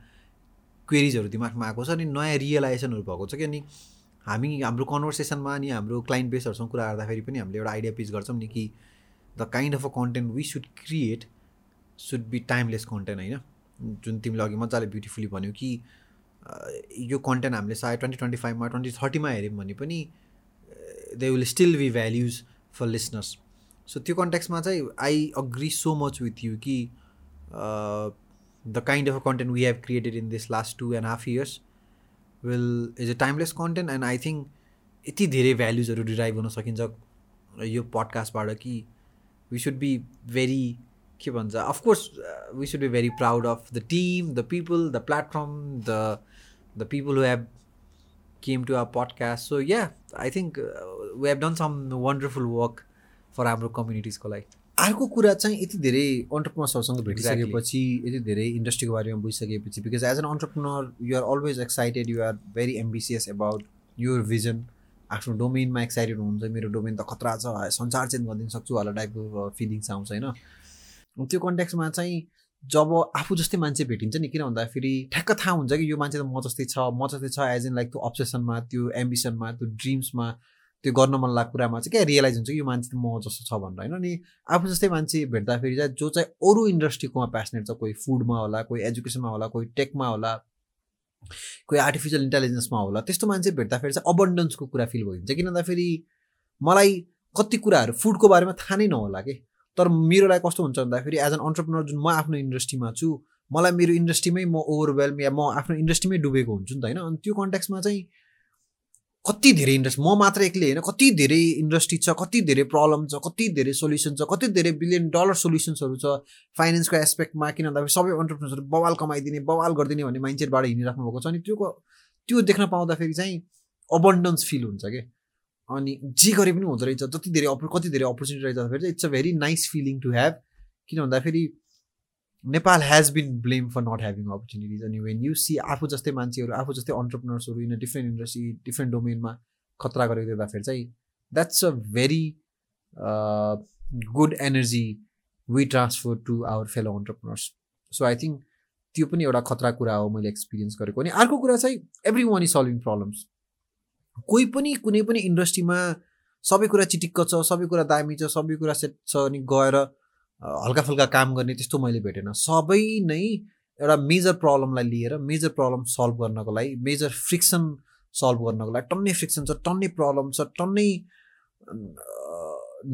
क्वेरिजहरू दिमागमा आएको छ अनि नयाँ रियलाइजेसनहरू भएको छ कि अनि हामी हाम्रो कन्भर्सेसनमा अनि हाम्रो क्लाइन्ट बेसहरूसँग कुरा गर्दाखेरि पनि हामीले एउटा आइडिया पिच गर्छौँ नि कि the kind of a content we should create should be timeless content होइन? जुन तिमीले अघि मजाले ब्युटिफुली भन्यो कि यो कन्टेन्ट हामीले सायद ट्वेन्टी ट्वेन्टी फाइभमा ट्वेन्टी थर्टीमा हेऱ्यौँ भने पनि they will still be values for listeners so त्यो कन्ट्याक्समा चाहिँ I agree so much with you कि the kind of content we have created in this last two and half years will is a timeless content and I think यति धेरै भ्याल्युजहरू derive गर्न सकिन्छ यो पडकास्टबाट कि वी सुड बी भेरी के भन्छ of course we should be very proud of the team the people the platform the the people who have came to our podcast so yeah I think we have done some wonderful work for हाम्रो कम्युनिटिजको लागि अर्को कुरा चाहिँ यति धेरै अन्टरप्रिनर्सहरूसँग भेटिसकेपछि यति धेरै इन्डस्ट्रीको बारेमा बुझिसकेपछि because as an entrepreneur you are always excited you are very ambitious about your vision आफ्नो डोमेनमा एक्साइटेड हुनुहुन्छ मेरो डोमेन त खतरा छ संसार चेन्ज गरिदिनु सक्छु होला टाइपको फिलिङ्स आउँछ होइन? त्यो कन्ट्याक्समा चाहिँ जब आफू जस्तै मान्छे भेटिन्छ नि किन भन्दाखेरि ठ्याक्क थाहा हुन्छ कि यो मान्छे त म जस्तै छ म जस्तै छ एज इन लाइक त्यो अब्सेसनमा त्यो एम्बिसनमा त्यो ड्रिम्समा त्यो गर्न मन लागेको कुरामा चाहिँ क्या रियलाइज हुन्छ कि यो मान्छे त म जस्तो छ भनेर होइन? अनि आफू जस्तै मान्छे भेट्दाखेरि चाहिँ जो चाहिँ अरू इन्डस्ट्रीकोमा प्यासनेट छ कोही फुडमा होला कोही एजुकेसनमा होला कोही टेकमा होला कोही आर्टिफिसियल इन्टेलिजेन्समा होला त्यस्तो मान्छे भेट्दाखेरि चाहिँ अबन्डन्सको कुरा फिल भइन्छ। किन भन्दाखेरि मलाई कति कुराहरू फुडको बारेमा थाहा नै नहोला कि? तर मेरो लागि कस्तो हुन्छ भन्दाखेरि एज एन अन्टरप्रिनर जुन म आफ्नो इन्डस्ट्रीमा छु मलाई मेरो इन्डस्ट्रीमै म ओभरवेल्म या म आफ्नो इन्डस्ट्रीमै डुबेको हुन्छु नि त होइन। अनि त्यो कन्ट्याक्समा चाहिँ कति धेरै इन्डस्ट्री म मात्र एक्लै होइन कति धेरै इन्डस्ट्री छ कति धेरै प्रब्लम छ कति धेरै सोल्युसन छ कति धेरै बिलियन डलर सोल्युसन्सहरू छ फाइनेन्सको एस्पेक्टमा किन भन्दाखेरि सबै अन्टरप्रिनर्सहरू बवाल कमाइदिने बवाल गरिदिने भन्ने माइन्डसेटबाट हिँडिराख्नु भएको छ अनि त्यो त्यो देख्न पाउँदाखेरि चाहिँ अबन्डन्स फिल हुन्छ कि? अनि जे गरे पनि हुँदो रहेछ जति धेरै अप कति धेरै अपर्च्युनिटी रहेछ फेरि it's a very nice feeling to have किन भन्दाखेरि Nepal has been blame for not having opportunities अनि वेन यु सी आफू जस्तै मान्छेहरू आफू जस्तै अन्टरप्रिनर्सहरू in a different industry different डोमेनमा खतरा गरेको देख्दाखेरि चाहिँ that's a very good energy we transfer to our fellow entrepreneurs so I think त्यो पनि एउटा खतरा कुरा हो मैले एक्सपिरियन्स गरेको. अनि अर्को कुरा चाहिँ everyone is solving problems कोही पनि कुनै पनि इन्डस्ट्रीमा सबै कुरा चिटिक्क छ सबै कुरा दामी छ सबै कुरा सेट छ अनि गएर हल्का फुल्का काम गर्ने त्यस्तो मैले भेटेन। सबै नै एउटा मेजर प्रब्लमलाई लिएर मेजर प्रब्लम सल्भ गर्नको लागि मेजर फ्रिक्सन सल्भ गर्नको लागि टन्नै फ्रिक्सन छ टन्नै प्रब्लम छ टन्नै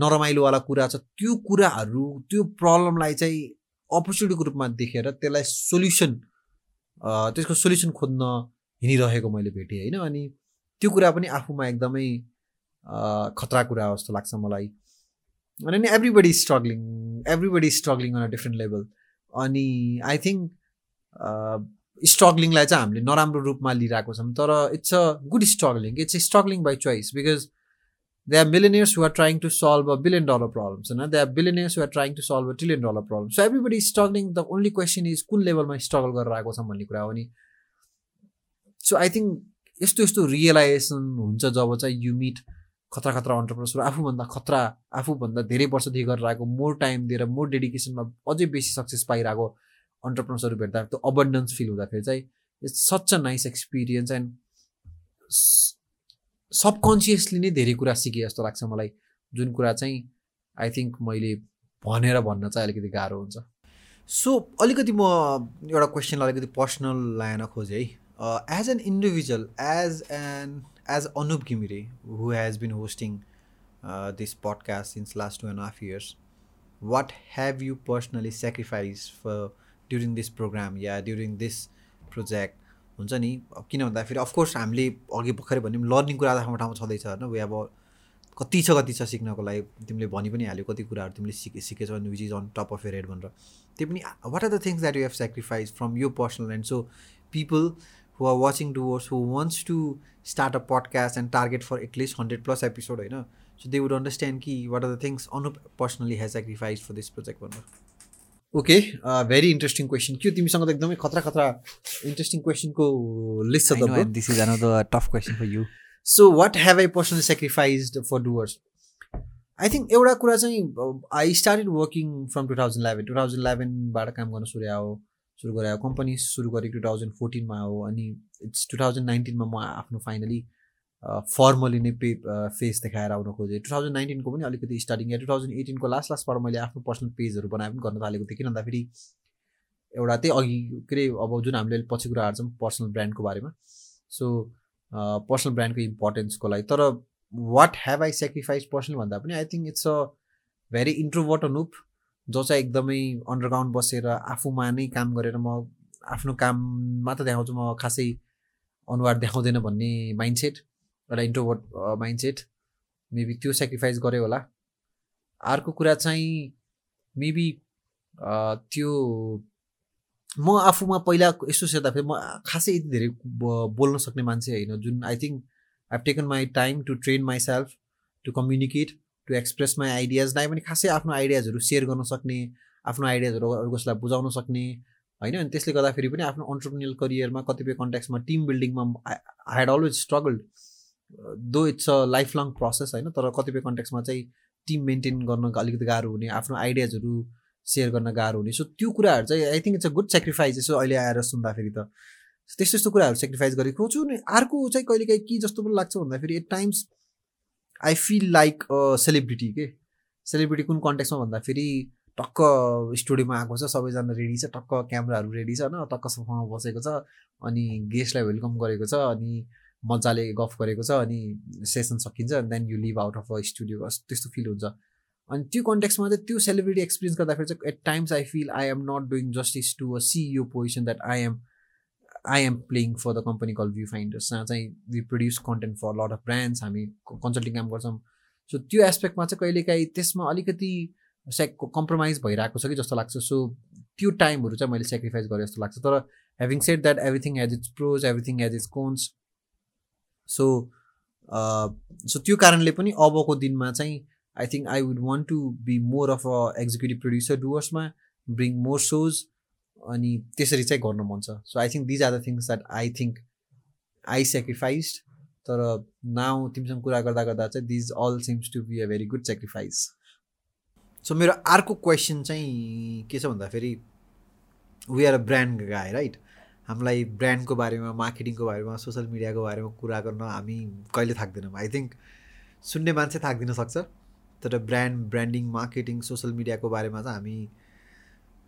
नरमाइलोवाला कुरा छ त्यो कुराहरू त्यो प्रब्लमलाई चाहिँ अपर्च्युनिटीको रूपमा देखेर त्यसलाई सोल्युसन त्यसको सोल्युसन खोज्न हिँडिरहेको मैले भेटेँ होइन? अनि त्यो कुरा पनि आफूमा एकदमै खतरा कुरा जस्तो लाग्छ मलाई। अनि everybody struggling everybody struggling on a different level अनि आई थिङ्क स्ट्रगलिङलाई चाहिँ हामीले नराम्रो रूपमा लिइरहेको छौँ तर it's a good struggling it's a struggling by choice because they are millionaires who are trying to solve a billion dollar problems होइन they are billionaires who are trying to solve a trillion dollar problem so everybody struggling the only question is कुन लेभलमा struggle गरेर आएको छौँ भन्ने कुरा हो नि सो आई थिङ्क यस्तो यस्तो रियलाइजेसन हुन्छ जब चाहिँ यु मिट खतरा खतरा अन्टरप्रेनर्सहरू आफूभन्दा खतरा आफूभन्दा धेरै वर्षदेखि गरेर आएको मोर टाइम दिएर मोर डेडिकेसनमा अझै बेसी सक्सेस पाइरहेको अन्टरप्रेनर्सहरू भेट्दा त्यो अबन्डेन्स फिल हुँदाखेरि चाहिँ it's such a nice experience and subconsciously नै धेरै कुरा सिकेँ जस्तो लाग्छ मलाई। जुन कुरा चाहिँ आई थिङ्क मैले भनेर भन्न चाहिँ अलिकति गाह्रो हुन्छ। सो अलिकति म एउटा क्वेसनलाई अलिकति पर्सनल लाइन खोजेँ है। As an individual as an Gimire, who has been hosting uh, this podcast since last two and a half years, what have you personally sacrificed for during this program? या during this project? हुन्छ नि? किन भन्दाखेरि of course हामीले अघि भर्खरै भन्यौँ learning कुरा आफ्नो ठाउँमा छँदैछ होइन? वे अब कति छ कति छ सिक्नको लागि तिमीले भनि पनि हाल्यो कति कुराहरू तिमीले सिके सिकेछौ which is on top of your head भनेर। त्यो पनि what are the things that you have sacrifice from यो personal and so people who are watching towards who wants to start a podcast and target for at least 100 plus episode होइन so they would understand कि what are the things Anup personally has sacrificed for this project भन्नु okay very interesting question के तिमीसँग त एकदमै खतरा खतरा interesting क्वेसनको लिस्ट छ this is another tough question for you so what have I personally sacrifice for Doers I think एउटा कुरा चाहिँ I started working from two thousand eleven two thousand इलेभेनबाट काम गर्न सुरु हो सुरु गरे कम्पनी सुरु गरेको टु थाउजन्ड फोर्टिनमा हो अनि इट्स टु थाउजन्ड नाइन्टिनमा म आफ्नो फाइनली फर्मली नै पे फेस देखाएर आउन खोजेँ। टु थाउजन्ड नाइन्टिनको पनि अलिकति स्टार्टिङ या टु थाउजन्ड एटिनको लास्ट लास्टबाट मैले आफ्नो पर्सनल पेजहरू बनाए पनि गर्न थालेको थिएँ। किन भन्दाखेरि एउटा त्यही अघि के अरे अब जुन हामीले पछि कुरा हार्छौँ पर्सनल ब्रान्डको बारेमा। सो पर्सनल ब्रान्डको इम्पोर्टेन्सको लागि। तर what have I sacrifice personal भन्दा पनि I think it's a very introvert नुप जो चाहिँ एकदमै अन्डरग्राउन्ड बसेर आफूमा नै काम गरेर म आफ्नो काम मात्र देखाउँछु म खासै अनुहार देखाउँदैन भन्ने माइन्डसेट एउटा इन्ट्रोभर्ट माइन्डसेट मेबी त्यो सेक्रिफाइस गऱ्यो होला। अर्को कुरा चाहिँ मेबी त्यो म आफूमा पहिला यसो सोच्दाखेरि म खासै यति धेरै बोल्न सक्ने मान्छे होइन जुन I think I taken my time to train myself to communicate to express my आइडियाजलाई पनि खासै आफ्नो आइडियाजहरू सेयर गर्न सक्ने आफ्नो आइडियाजहरू अरू कसैलाई बुझाउन सक्ने होइन? अनि त्यसले गर्दाखेरि पनि आफ्नो अन्टरप्रिनियल करियरमा कतिपय कन्ट्याक्समा team बिल्डिङमा I had always struggled though it's a life long process होइन? तर कतिपय कन्ट्याक्समा चाहिँ टिम मेन्टेन गर्न अलिकति गाह्रो हुने आफ्नो आइडियाजहरू सेयर गर्न गाह्रो हुने। सो त्यो कुराहरू चाहिँ I think it's a good sacrifice यसो अहिले आएर सुन्दाखेरि त। त्यस्तो यस्तो कुराहरू सेक्रिफाइस गरेको छु नि अर्को चाहिँ कहिलेकाहीँ के जस्तो पनि लाग्छ भन्दाखेरि at times I feel like a celebrity के? सेलिब्रिटी कुन कन्ट्याक्समा भन्दाखेरि टक्क स्टुडियोमा आएको छ सबैजना रेडी छ टक्क क्यामराहरू रेडी छ होइन टक्क सोफामा बसेको छ अनि गेस्टलाई वेलकम गरेको छ अनि मजाले गफ गरेको छ अनि सेसन सकिन्छ then you leave out of a studio त्यस्तो फिल हुन्छ। अनि त्यो कन्टेक्समा चाहिँ त्यो सेलिब्रिटी एक्सपिरियन्स गर्दाखेरि चाहिँ at times I feel I am not doing justice to a CEO position that I am I am playing for the company call view finders जहाँ चाहिँ we produce content for lot of brands हामी consulting काम गर्छौँ। So त्यो एस्पेक्टमा चाहिँ कहिलेकाहीँ त्यसमा अलिकति सेक कम्प्रोमाइज भइरहेको छ कि जस्तो लाग्छ। सो त्यो टाइमहरू चाहिँ मैले सेक्रिफाइस गरेँ जस्तो लाग्छ। तर having said that everything has its pros everything has its cons so so त्यो कारणले पनि अबको दिनमा चाहिँ I think I would want to be more of a executive producer डुवर्समा ब्रिङ मोर सोज अनि त्यसरी चाहिँ गर्न मन छ. So I think these are the things that I think I sacrificed तर नाउ तिमीसँग कुरा गर्दा गर्दा चाहिँ these all seems to be a very good sacrifice so मेरो अर्को क्वेसन चाहिँ के छ भन्दाखेरि we are a brand guy right हामीलाई ब्रान्डको बारेमा मार्केटिङको बारेमा सोसियल मिडियाको बारेमा कुरा गर्न हामी कहिले थाक्दैनौँ. आई थिङ्क सुन्ने मान्छे थाक्दिन सक्छ तर ब्रान्ड ब्रान्डिङ मार्केटिङ सोसियल मिडियाको बारेमा चाहिँ हामी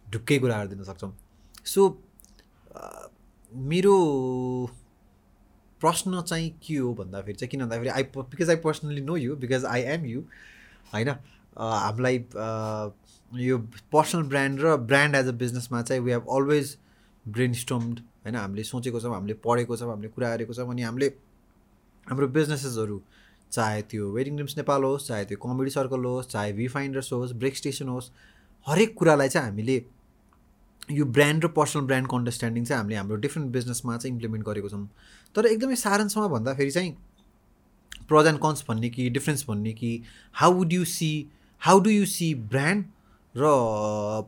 ढुक्कै कुराहरू दिन सक्छौँ। सो मेरो प्रश्न चाहिँ के हो भन्दाखेरि चाहिँ किन भन्दाखेरि I because I personally know you because I am you होइन? हामीलाई यो पर्सनल ब्रान्ड र ब्रान्ड एज अ बिजनेसमा चाहिँ we have always brainstormed होइन? हामीले सोचेको छौँ हामीले पढेको छौँ हामीले कुरा गरेको छौँ अनि हामीले हाम्रो बिजनेसेसहरू चाहे त्यो वेडिङ ड्रिम्स नेपाल होस् चाहे त्यो कमेडी सर्कल होस् चाहे भी फाइन्डर्स होस् ब्रेक स्टेसन होस् हरेक कुरालाई चाहिँ हामीले यो ब्रान्ड र पर्सनल ब्रान्डको अन्डरस्ट्यान्डिङ चाहिँ हामीले हाम्रो डिफ्रेन्ट बिजनेसमा चाहिँ इम्प्लिमेन्ट गरेको छौँ। तर एकदमै सारांशमा भन्दाखेरि चाहिँ प्रज एन्ड कन्स भन्ने कि डिफ्रेन्स भन्ने कि how would you see how do you see brand र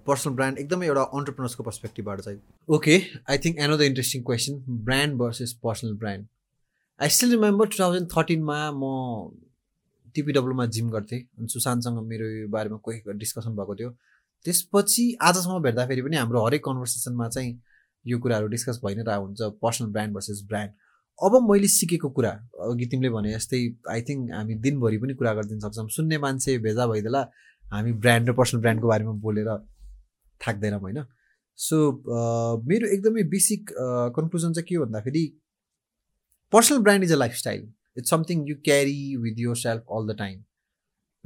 पर्सनल ब्रान्ड एकदमै एउटा अन्टरप्रिनर्सको पर्सपेक्टिभबाट चाहिँ। Okay I think an the interesting question brand versus personal brand I still remember two thousand थर्टिनमा म टिपिडब्लुमा जिम गर्थेँ। अनि सुशान्तसँग मेरो यो बारेमा कोही डिस्कसन भएको थियो। त्यसपछि आजसम्म भेट्दाखेरि पनि हाम्रो हरेक कन्भर्सेसनमा चाहिँ यो कुराहरू डिस्कस भइ नै रहेको हुन्छ। Personal brand versus brand. अब मैले सिकेको कुरा अघि तिमीले भने जस्तै आई थिङ्क हामी दिनभरि पनि कुरा गरिदिन सक्छौँ। सुन्ने मान्छे भेजा भइदिएला हामी ब्रान्ड र पर्सनल ब्रान्डको बारेमा बोलेर थाक्दैनौँ होइन? सो मेरो एकदमै बेसिक कन्क्लुजन चाहिँ के भन्दाखेरि personal brand is a lifestyle it's something you carry with yourself all the time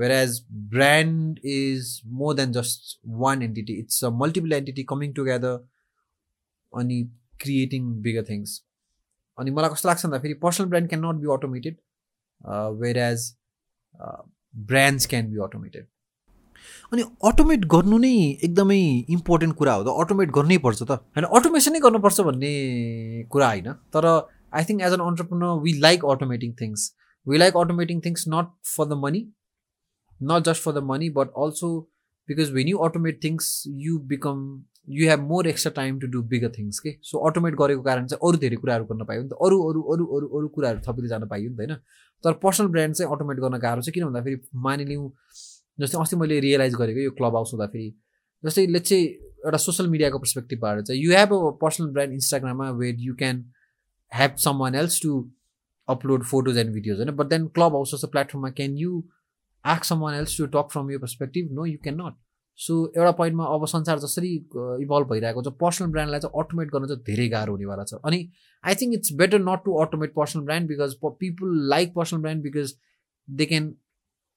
as brand is more than just one entity it's a multiple entity coming together अनि creating bigger things अनि मलाई कस्तो लाग्छ भन्दाखेरि personal brand can not be automated whereas brands can be automated अनि automate गर्नु नै एकदमै इम्पोर्टेन्ट कुरा हो त। अटोमेट गर्नै पर्छ त। होइन अटोमेसनै गर्नुपर्छ भन्ने कुरा होइन। तर I think as an entrepreneur we like automating things we like automating things not for the money not just for the money but also because when you automate things you become you have more extra time to do bigger things के so automate गरेको कारण चाहिँ अरू धेरै कुराहरू गर्न पायो। नि त अरू अरू अरू अरू अरू कुराहरू थपिँदै जान पाइयो नि त होइन? तर पर्सनल ब्रान्ड चाहिँ अटोमेट गर्न गाह्रो चाहिँ किन भन्दाखेरि मानिलिउँ जस्तै अस्ति मैले रियलाइज गरेको यो क्लब हाउस हुँदाखेरि जस्तै लेट चाहिँ एउटा सोसियल मिडियाको पर्सपेक्टिभबाट चाहिँ you have a personal brand इन्स्टाग्राममा where you can have someone else to upload photos and videos होइन? बट देन क्लब हाउस जस्तो प्लेटफर्ममा can you ask someone else to talk from your perspective no you can not so एउटा पोइन्टमा अब संसार जसरी evolve भइरहेको छ पर्सनल ब्रान्डलाई चाहिँ अटोमेट गर्न चाहिँ धेरै गाह्रो हुनेवाला छ। अनि I think it's better not to automate personal brand because people like personal brand because they can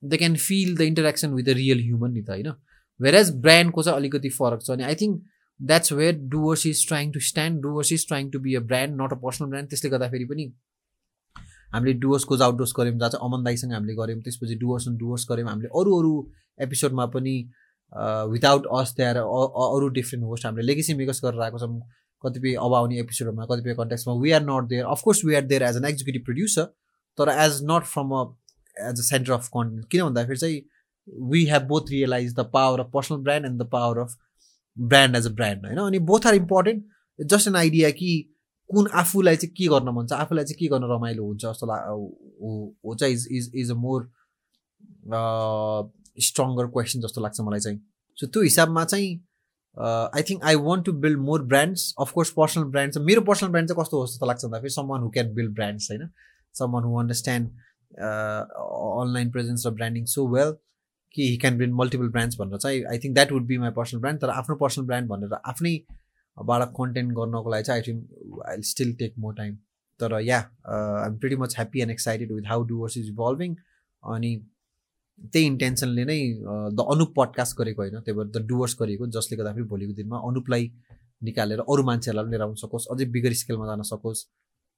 they can feel the interaction with the real human नि त होइन? वेयर एज ब्रान्डको चाहिँ अलिकति फरक छ। अनि I think that's where Doers is trying to stand Doers is trying to be a brand not a personal brand त्यसले गर्दाखेरि पनि हामीले डुवर्सको आउटडोर्स गऱ्यौँ जहाँ चाहिँ अमन दाईसँग हामीले गऱ्यौँ त्यसपछि डुवर्स एन्ड डुवर्स गऱ्यौँ। हामीले अरू अरू एपिसोडमा पनि विदाउट अस त्यहाँ अरू डिफ्रेन्ट होस्ट हामीले लेगेसी मेकर्स गरेर आएको छौँ। कतिपय अब आउने एपिसोडहरूमा कतिपय कन्ट्याक्समा we are not there of course we are there as an executive producer तर as not from a as a center of content किन भन्दाखेरि चाहिँ we have both realize the power of personal brand and the power of brand as a brand होइन? अनि both are important just an idea कि कुन आफूलाई चाहिँ के गर्न मन छ? आफूलाई चाहिँ के गर्न रमाइलो हुन्छ? जस्तो हो चाहिँ is is is a more stronger question जस्तो लाग्छ मलाई चाहिँ। सो त्यो हिसाबमा चाहिँ I think I want to build more brands of course personal brand मेरो पर्सनल ब्रान्ड चाहिँ कस्तो होस् जस्तो लाग्छ भन्दाखेरि someone who can build brands होइन? Someone who understand online presence र ब्रान्डिङ सो वेल कि he can build multiple brands भनेर चाहिँ I think that would be my personal brand तर आफ्नो पर्सनल ब्रान्ड भनेर आफ्नै बाट कन्टेन्ट गर्नको लागि चाहिँ I think I still take more time तर yeah I am pretty much happy and excited with how Doers is evolving अनि त्यही इन्टेन्सनले नै द अनुप पडकास्ट गरेको होइन त्यही भएर द डुवर्स गरेको जसले गर्दाखेरि भोलिको दिनमा अनुपलाई निकालेर अरू मान्छेहरूलाई पनि लिएर आउन सकोस् अझै बिगर स्केलमा जान सकोस्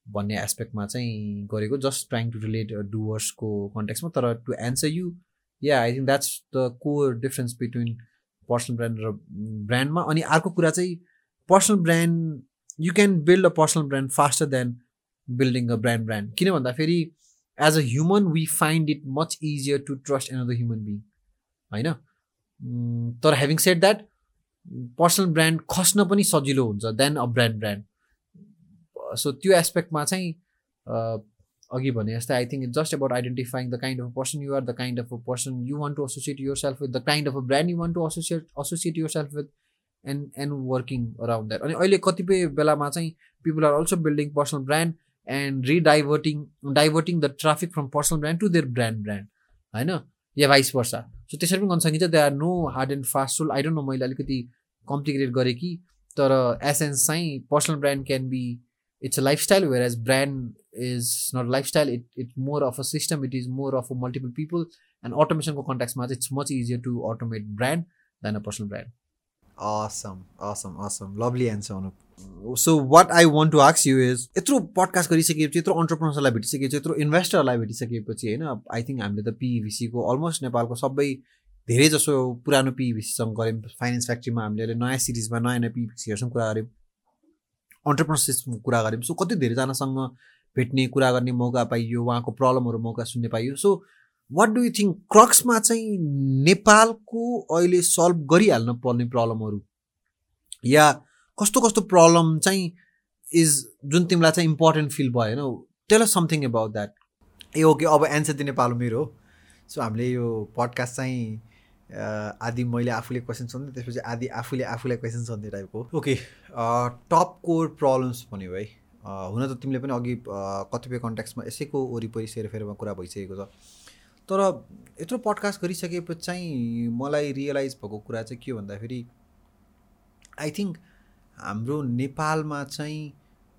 भन्ने एस्पेक्टमा चाहिँ गरेको जस्ट ट्राइङ टु रिलेट डुवर्सको कन्टेक्समा तर to answer you yeah I think that's the core difference between personal brand र ब्रान्डमा अनि अर्को कुरा चाहिँ personal brand you can build a personal brand faster than building a brand brand किन भन्दाखेरि as a human we find it much easier to trust another human being होइन तर having said that personal brand खस्न पनि सजिलो हुन्छ then a brand brand so त्यो एस्पेक्टमा चाहिँ अघि भने जस्तै I think it just about identifying the kind of person you are the kind of a person you want to associate yourself with the kind of a brand you want to associate associate yourself with and and working around that अनि अहिले कतिपय बेलामा चाहिँ people are also building personal brand and rediverting diverting the traffic from personal brand to their brand brand होइन? या vice versa so त्यसरी पनि गर्न सकिन्छ. They are no hard and fast sole I don't know मैले अलिकति complicated गरेँ कि तर एसेन्स चाहिँ personal brand can be it's a lifestyle whereas brand is not lifestyle it it more of a system it is more of a multiple people and अटोमेसनको कन्ट्याक्समा चाहिँ it's much easier to automate brand then a personal brand Awesome, awesome, awesome. Lovely answer, Anup. So what I want to ask you is यत्रो podcast गरिसकेपछि यत्रो अन्टरप्रोनर्सलाई भेटिसकेपछि यत्रो इन्भेस्टरलाई भेटिसकेपछि होइन I think हामीले त पिभिसीको almost नेपालको सबै धेरै जसो पुरानो पिभिसीसँग गऱ्यौँ फाइनेन्स फ्याक्ट्रीमा हामीले नयाँ सिरिजमा नयाँ नयाँ पिभिसीहरूसँग कुरा गऱ्यौँ अन्टरप्रोनरसिपको कुरा गऱ्यौँ सो कति धेरैजनासँग भेट्ने कुरा गर्ने मौका पाइयो उहाँको प्रब्लमहरू मौका सुन्ने पाइयो so what do you think क्रक्समा चाहिँ नेपालको अहिले सल्भ गरिहाल्न पर्ने प्रब्लमहरू या कस्तो कस्तो प्रब्लम चाहिँ इज जुन तिमीलाई चाहिँ इम्पोर्टेन्ट फिल भयो होइन? Tell something about that uh okay अब एन्सर दिने पालो मेरो सो हामीले यो पडकास्ट चाहिँ आदि मैले आफूले क्वेसन सोध्ने त्यसपछि आदि आफूले आफूलाई क्वेसन सोध्ने टाइपको ओके टप कोर प्रब्लम्स भन्यो है हुन त तिमीले पनि अघि कतिपय कन्ट्याक्समा यसैको वरिपरि सेरफेरमा कुरा भइसकेको छ। तर यत्रो पडकास्ट गरिसकेपछि चाहिँ मलाई रियलाइज भएको कुरा चाहिँ के भन्दाखेरि आई थिङ्क हाम्रो नेपालमा चाहिँ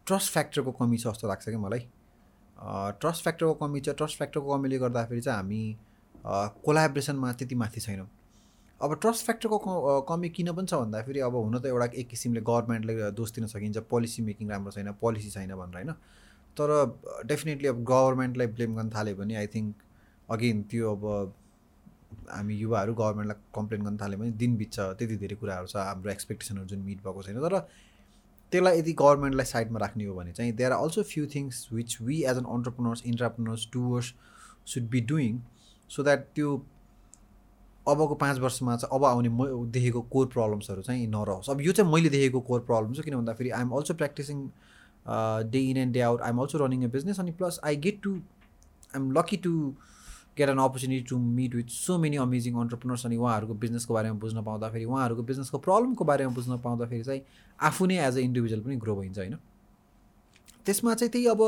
ट्रस्ट फ्याक्टरको कमी छ जस्तो लाग्छ कि मलाई। ट्रस्ट फ्याक्टरको कमी छ। ट्रस्ट फ्याक्टरको कमीले गर्दाखेरि चाहिँ हामी कोलाब्रेसनमा त्यति माथि छैनौँ। अब ट्रस्ट फ्याक्टरको कमी किन पनि छ भन्दाखेरि अब हुन त एउटा एक किसिमले गभर्मेन्टले दोष दिन सकिन्छ पोलिसी मेकिङ राम्रो छैन पोलिसी छैन भनेर होइन? तर डेफिनेटली अब गभर्मेन्टलाई ब्लेम गर्न थाल्यो भने आई थिङ्क अगेन त्यो अब हामी युवाहरू गभर्मेन्टलाई कम्प्लेन गर्न थाल्यो भने दिन त्यति धेरै कुराहरू छ हाम्रो एक्सपेक्टेसनहरू जुन मिट भएको छैन तर त्यसलाई यदि गभर्मेन्टलाई साइडमा राख्ने हो भने चाहिँ there are also few things which we as an entrepreneurs entrepreneurs Doers should be doing so that त्यो अबको पाँच वर्षमा चाहिँ अब आउने म देखेको कोर प्रब्लम्सहरू चाहिँ नरहोस्। अब यो चाहिँ मैले देखेको कोर प्रब्लम चाहिँ किन भन्दाखेरि I'm also practicing day in and day out I'm also running a business अनि plus I get to I'm lucky to get an opportunity to meet with so many amazing entrepreneurs अनि उहाँहरूको बिजनेसको बारेमा बुझ्न पाउँदाखेरि उहाँहरूको बिजनेसको प्रब्लमको बारेमा बुझ्न पाउँदाखेरि चाहिँ आफू नै एज अ इन्डिभिजुअल पनि ग्रो भइन्छ होइन? त्यसमा चाहिँ त्यही अब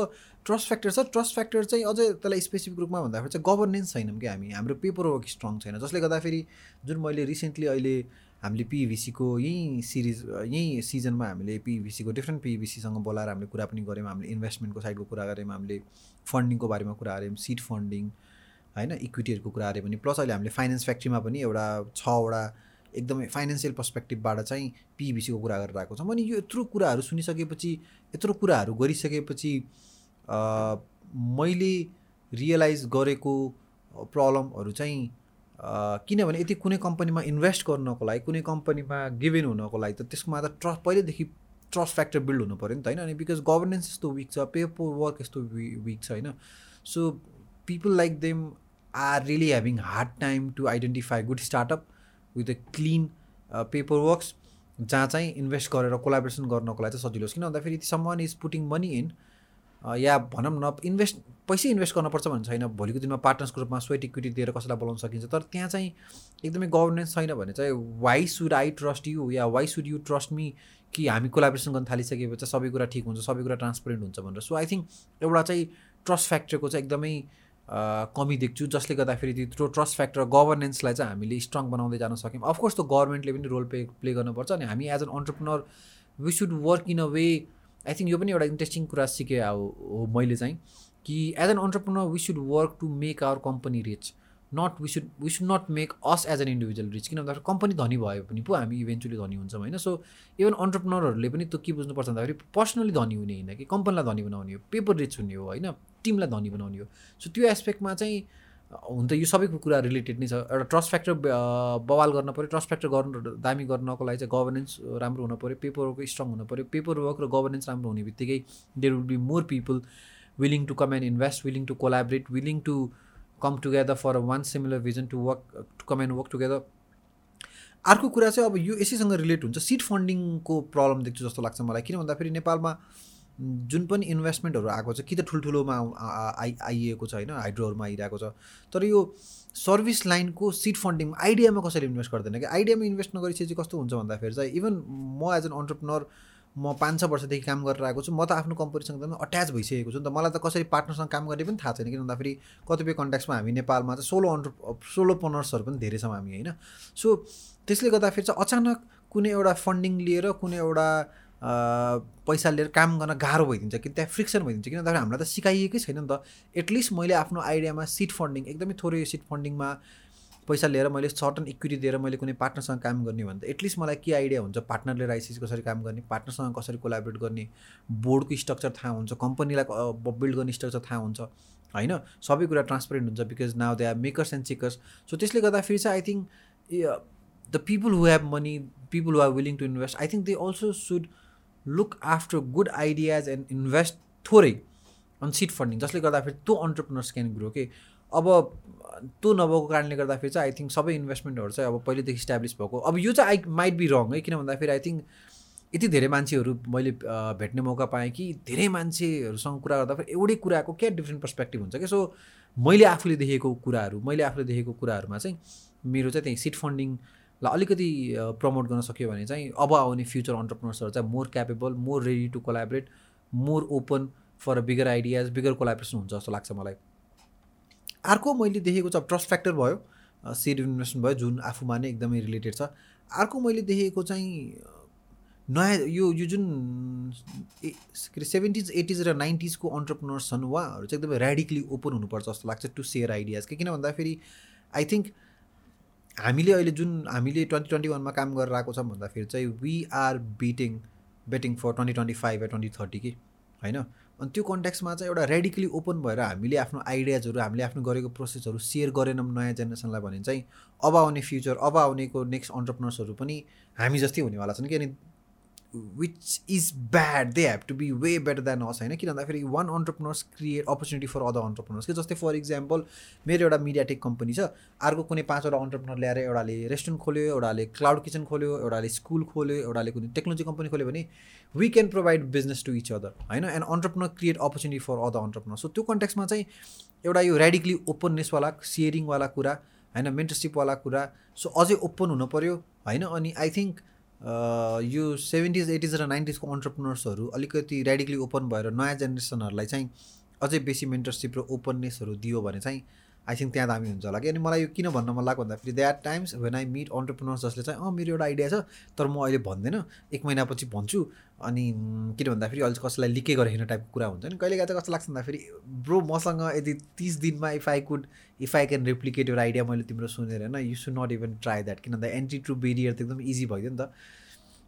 ट्रस्ट फ्याक्टर छ। ट्रस्ट फ्याक्टर चाहिँ अझै त्यसलाई स्पेसिफिक रूपमा भन्दाखेरि चाहिँ गभर्नेन्स छैनौँ कि हामी। हाम्रो पेपर वर्क स्ट्रङ छैन। जसले गर्दाखेरि जुन मैले रिसेन्टली अहिले हामीले पिभिसीको यहीँ सिरिज यहीँ सिजनमा हामीले पिभिसीको डिफ्रेन्ट पिभिसीसँग बोलाएर हामीले कुरा पनि गऱ्यौँ। हामीले इन्भेस्टमेन्टको साइडको कुरा गऱ्यौँ। हामीले फन्डिङको बारेमा कुरा गऱ्यौँ। सिड फन्डिङ होइन इक्विटीहरूको कुरा गऱ्यो भने प्लस अहिले हामीले फाइनेन्स फ्याक्ट्रीमा पनि एउटा छवटा एकदमै फाइनेन्सियल पर्सपेक्टिभबाट चाहिँ पिबिसीको कुरा गरेर आएको छौँ। अनि यो यत्रो कुराहरू सुनिसकेपछि यत्रो कुराहरू गरिसकेपछि मैले रियलाइज गरेको प्रब्लमहरू चाहिँ किनभने यति कुनै कम्पनीमा इन्भेस्ट गर्नको लागि कुनै कम्पनीमा गिभेन हुनको लागि त त्यसमा त ट्रस्ट पहिल्यैदेखि ट्रस्ट फ्याक्टर बिल्ड हुनु पऱ्यो नि त होइन। अनि बिकज गभर्नेन्स यस्तो विक छ पेपर वर्क यस्तो विक छ होइन। So people like them are really having hard time to identify good startup with a clean paper works जहाँ चाहिँ इन्भेस्ट गरेर कोलाबरेसन गर्नको लागि चाहिँ सजिलो होस्। किन भन्दाखेरि some is putting money in या भनौँ न इन्भेस्ट पैसै इन्भेस्ट गर्नुपर्छ भन्ने छैन। भोलिको दिनमा पार्टनर्सको रूपमा स्वेट इक्विटी दिएर कसैलाई बोलाउन सकिन्छ। तर त्यहाँ चाहिँ एकदमै गभर्नेन्स छैन भने चाहिँ why should I trust you yeah why should you trust me कि हामी कोलाबरेसन गर्न थालिसकेपछि सबै कुरा ठिक हुन्छ सबै कुरा ट्रान्सपरेन्ट हुन्छ भनेर। सो आई थिङ्क एउटा चाहिँ ट्रस्ट फ्याक्टरको चाहिँ एकदमै कमी देख्छु जसले गर्दाखेरि त्यो ट्रस्ट फ्याक्टर गभर्नेन्सलाई चाहिँ हामीले स्ट्रङ बनाउँदै जान सक्यौँ। अफकोर्स त गभर्मेन्टले पनि रोल प्ले प्ले गर्नुपर्छ अनि हामी as an entrepreneur we should work in a way I think यो पनि एउटा इन्ट्रेस्टिङ कुरा सिकेँ हो मैले चाहिँ कि as an entrepreneur we should work to make our company rich not we should we should not make us as an individual rich किन भन्दाखेरि कम्पनी धनी भयो भने पो हामी इभेन्चुली धनी हुन्छौँ होइन सो इभन अन्टरप्रिनरहरूले पनि त्यो के बुझ्नुपर्छ भन्दाखेरि पर्सनली धनी हुने होइन कि कम्पनीलाई धनी बनाउने हो पेपर रिच हुने हो होइन टिमलाई धनी बनाउने हो. सो त्यो एस्पेक्टमा चाहिँ हुन त यो सबै कुरा रिलेटेड नै छ. एउटा ट्रस्ट फ्याक्टर बवाल गर्न पऱ्यो ट्रस्ट फ्याक्टर गर्नु दामी गर्नको लागि चाहिँ गभर्नेन्स राम्रो हुनु पऱ्यो पेपर वर्क स्ट्रङ हुनु पऱ्यो. पेपर वर्क र गभर्नेन्स राम्रो हुने बित्तिकै there will be more people willing to come and invest willing to collaborate willing to come together for one similar vision to work to come and work together अर्को कुरा चाहिँ अब यो यसैसँग रिलेट हुन्छ। सिट फन्डिङको प्रब्लम देख्छु जस्तो लाग्छ मलाई। किन भन्दाखेरि नेपालमा जुन पनि इन्भेस्टमेन्टहरू आएको छ कि त ठुल्ठुलोमा आइ आइएको छ होइन? हाइड्रोहरूमा आइरहेको छ। तर यो सर्भिस लाइनको सिट फन्डिङ आइडियामा कसरी इन्भेस्ट गर्दैन? कि आइडियामा इन्भेस्ट नगरिसकेपछि कस्तो हुन्छ भन्दाखेरि चाहिँ इभन म एज एन अन्टरप्रिनर म पाँच छ वर्षदेखि काम गरेर आएको छु। म त आफ्नो कम्पनीसँग एकदमै अट्याच भइसकेको छु। नि त मलाई त कसरी पार्टनरसँग काम गर्ने पनि थाहा छैन। किन भन्दाखेरि कतिपय कन्ट्याक्समा हामी नेपालमा चाहिँ सोलो अन्टर सोलो पनर्सहरू पनि धेरै छौँ हामी होइन। सो त्यसले गर्दाखेरि चाहिँ अचानक कुनै एउटा फन्डिङ लिएर कुनै एउटा पैसा लिएर काम गर्न गाह्रो भइदिन्छ कि त्यहाँ फ्रिक्सन भइदिन्छ। किन भन्दाखेरि हामीलाई त सिकाइएकै छैन नि त। एटलिस्ट मैले आफ्नो आइडियामा सिट फन्डिङ एकदमै थोरै सिट फन्डिङमा पैसा लिएर मैले सर्टन इक्विटी दिएर मैले कुनै पार्टनरसँग काम गर्ने भने त एटलिस्ट मलाई के आइडिया हुन्छ? पार्टनरले राइसिस कसरी काम गर्ने? पार्टनरसँग कसरी कोलाबरेट गर्ने? बोर्डको स्ट्रक्चर थाहा हुन्छ? कम्पनीलाई बिल्ड गर्ने स्ट्रक्चर थाहा हुन्छ? होइन? सबै कुरा ट्रान्सपरेन्ट हुन्छ because now they are makers and checkers so त्यसले गर्दाखेरि चाहिँ I think the people who have money people who are willing to invest I think they also should look after good ideas and invest थोरै on seed funding जसले गर्दाखेरि त्यो entrepreneurs can grow के अब त्यो नभएको कारणले गर्दाखेरि चाहिँ आई थिङ्क सबै इन्भेस्टमेन्टहरू चाहिँ अब पहिलेदेखि इस्टाब्लिस भएको। अब यो चाहिँ आई माइट बी रङ है किन भन्दाखेरि आई थिङ्क यति धेरै मान्छेहरू मैले भेट्ने मौका पाएँ कि धेरै मान्छेहरूसँग कुरा गर्दाखेरि एउटै कुराको क्या डिफ्रेन्ट पर्सपेक्टिभ हुन्छ कि? सो मैले आफूले देखेको कुराहरू मैले आफूले देखेको कुराहरूमा चाहिँ मेरो चाहिँ त्यही सिट फन्डिङ लाई अलिकति प्रमोट गर्न सक्यो भने चाहिँ अब आउने फ्युचर अन्टरप्रिनर्सहरू चाहिँ more capable more ready to collaborate more open for bigger ideas bigger collaboration हुन्छ जस्तो लाग्छ मलाई। अर्को मैले देखेको छ ट्रस्ट फ्याक्टर भयो सिड इन्भेस्टमेन्ट भयो जुन आफूमा नै एकदमै रिलेटेड छ। अर्को मैले देखेको चाहिँ नयाँ यो यो जुन के अरे सेभेन्टिज एटिज र नाइन्टिजको अन्टरप्रिनर्स छन् उहाँहरू चाहिँ एकदमै रेडिकली ओपन हुनुपर्छ जस्तो लाग्छ टु सेयर आइडियाज कि किन भन्दाखेरि आई थिङ्क हामीले अहिले जुन हामीले ट्वेन्टी ट्वेन्टी वानमा काम गरेर आएको छौँ भन्दाखेरि चाहिँ we are beating betting for twenty twenty five yeah twenty thirty कि? होइन? अनि त्यो कन्ट्याक्समा चाहिँ एउटा रेडिकली ओपन भएर हामीले आफ्नो आइडियाजहरू हामीले आफ्नो गरेको प्रोसेसहरू सेयर गरेनौँ नयाँ जेनेरेसनलाई भने चाहिँ अब आउने फ्युचर अब आउनेको नेक्स्ट अन्टरप्रिनर्सहरू पनि हामी जस्तै हुनेवाला छन् कि अनि which is bad they have to be way better than us होइन? किन भन्दाखेरि one entrepreneurs create opportunity for other entrepreneurs कि जस्तै फर इक्जाम्पल मेरो एउटा मिडिया टेक कम्पनी छ। अर्को कुनै पाँचवटा अन्टरप्रिनर ल्याएर एउटाले रेस्टुरेन्ट खोल्यो एउटाले क्लाउड किचन खोल्यो एउटाले स्कुल खोल्यो एउटाले कुनै टेक्नोलोजी कम्पनी खोल्यो भने we can provide business to each other होइन? And entrepreneur create opportunity for other entrepreneur so त्यो कन्टेक्समा चाहिँ एउटा यो रेडिकली ओपननेसवाला सेयरिङवाला कुरा होइन? मेन्टरसिपवाला कुरा। सो अझै ओपन हुनु पऱ्यो होइन? अनि आई थिङ्क यो सेभेन्टिज एटिज र नाइन्टिजको अन्टरप्रिनर्सहरू अलिकति रेडिकली ओपन भएर नयाँ जेनेरेसनहरूलाई चाहिँ अझै बेसी मेन्टरसिप र ओपननेसहरू दियो भने चाहिँ आई थिङ्क त्यहाँ दामी हुन्छ होला कि? अनि मलाई यो किन भन्न मन लाग्यो भन्दाखेरि they are times when I meet entrepreneurs जसले चाहिँ अँ मेरो एउटा आइडिया छ तर म अहिले भन्दैन। एक महिनापछि भन्छु। अनि किन भन्दाखेरि अहिले कसैलाई लिकै गरेर टाइपको कुरा हुन्छ। नि कहिले चाहिँ कस्तो लाग्छ भन्दाखेरि ब्रो मसँग यदि तिस दिनमा if I could if I can replicate एउटा आइडिया मैले तिम्रो सुनेर होइन you should not even try that किन भन्दा एन्ट्री टु बेरियर त एकदम इजी भइदियो नि त।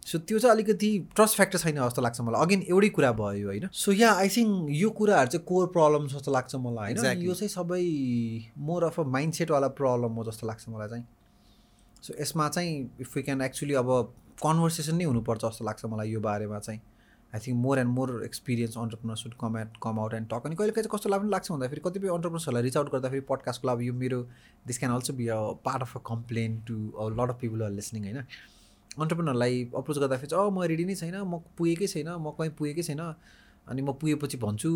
सो त्यो चाहिँ अलिकति ट्रस्ट फ्याक्टर छैन जस्तो लाग्छ मलाई। अगेन एउटै कुरा भयो होइन? सो या आई थिङ्क यो कुराहरू चाहिँ कोर प्रब्लम जस्तो लाग्छ मलाई होइन? यो चाहिँ सबै मोर अफ अ माइन्ड सेटवाला प्रब्लम हो जस्तो लाग्छ मलाई चाहिँ। सो यसमा चाहिँ इफ यु क्यान एक्चुली अब कन्भर्सेसन नै हुनुपर्छ जस्तो लाग्छ मलाई यो बारेमा चाहिँ। I think more and more experience entrepreneur should come at come out and talk अनि कहिले कहिले कस्तो लाग्नु लाग्छ भन्दाखेरि कतिपय अन्टरप्रिनर्सहरूलाई रिच आउट गर्दाखेरि पडकास्टको अब यो मेरो this can also be a part of a complain to a lot of people are listening होइन? अन्टरप्रिनरलाई अप्रोच गर्दाखेरि चाहिँ अँ म रेडी नै छैन म पुगेकै छैन म कहीँ पुगेकै छैन। अनि म पुगेपछि भन्छु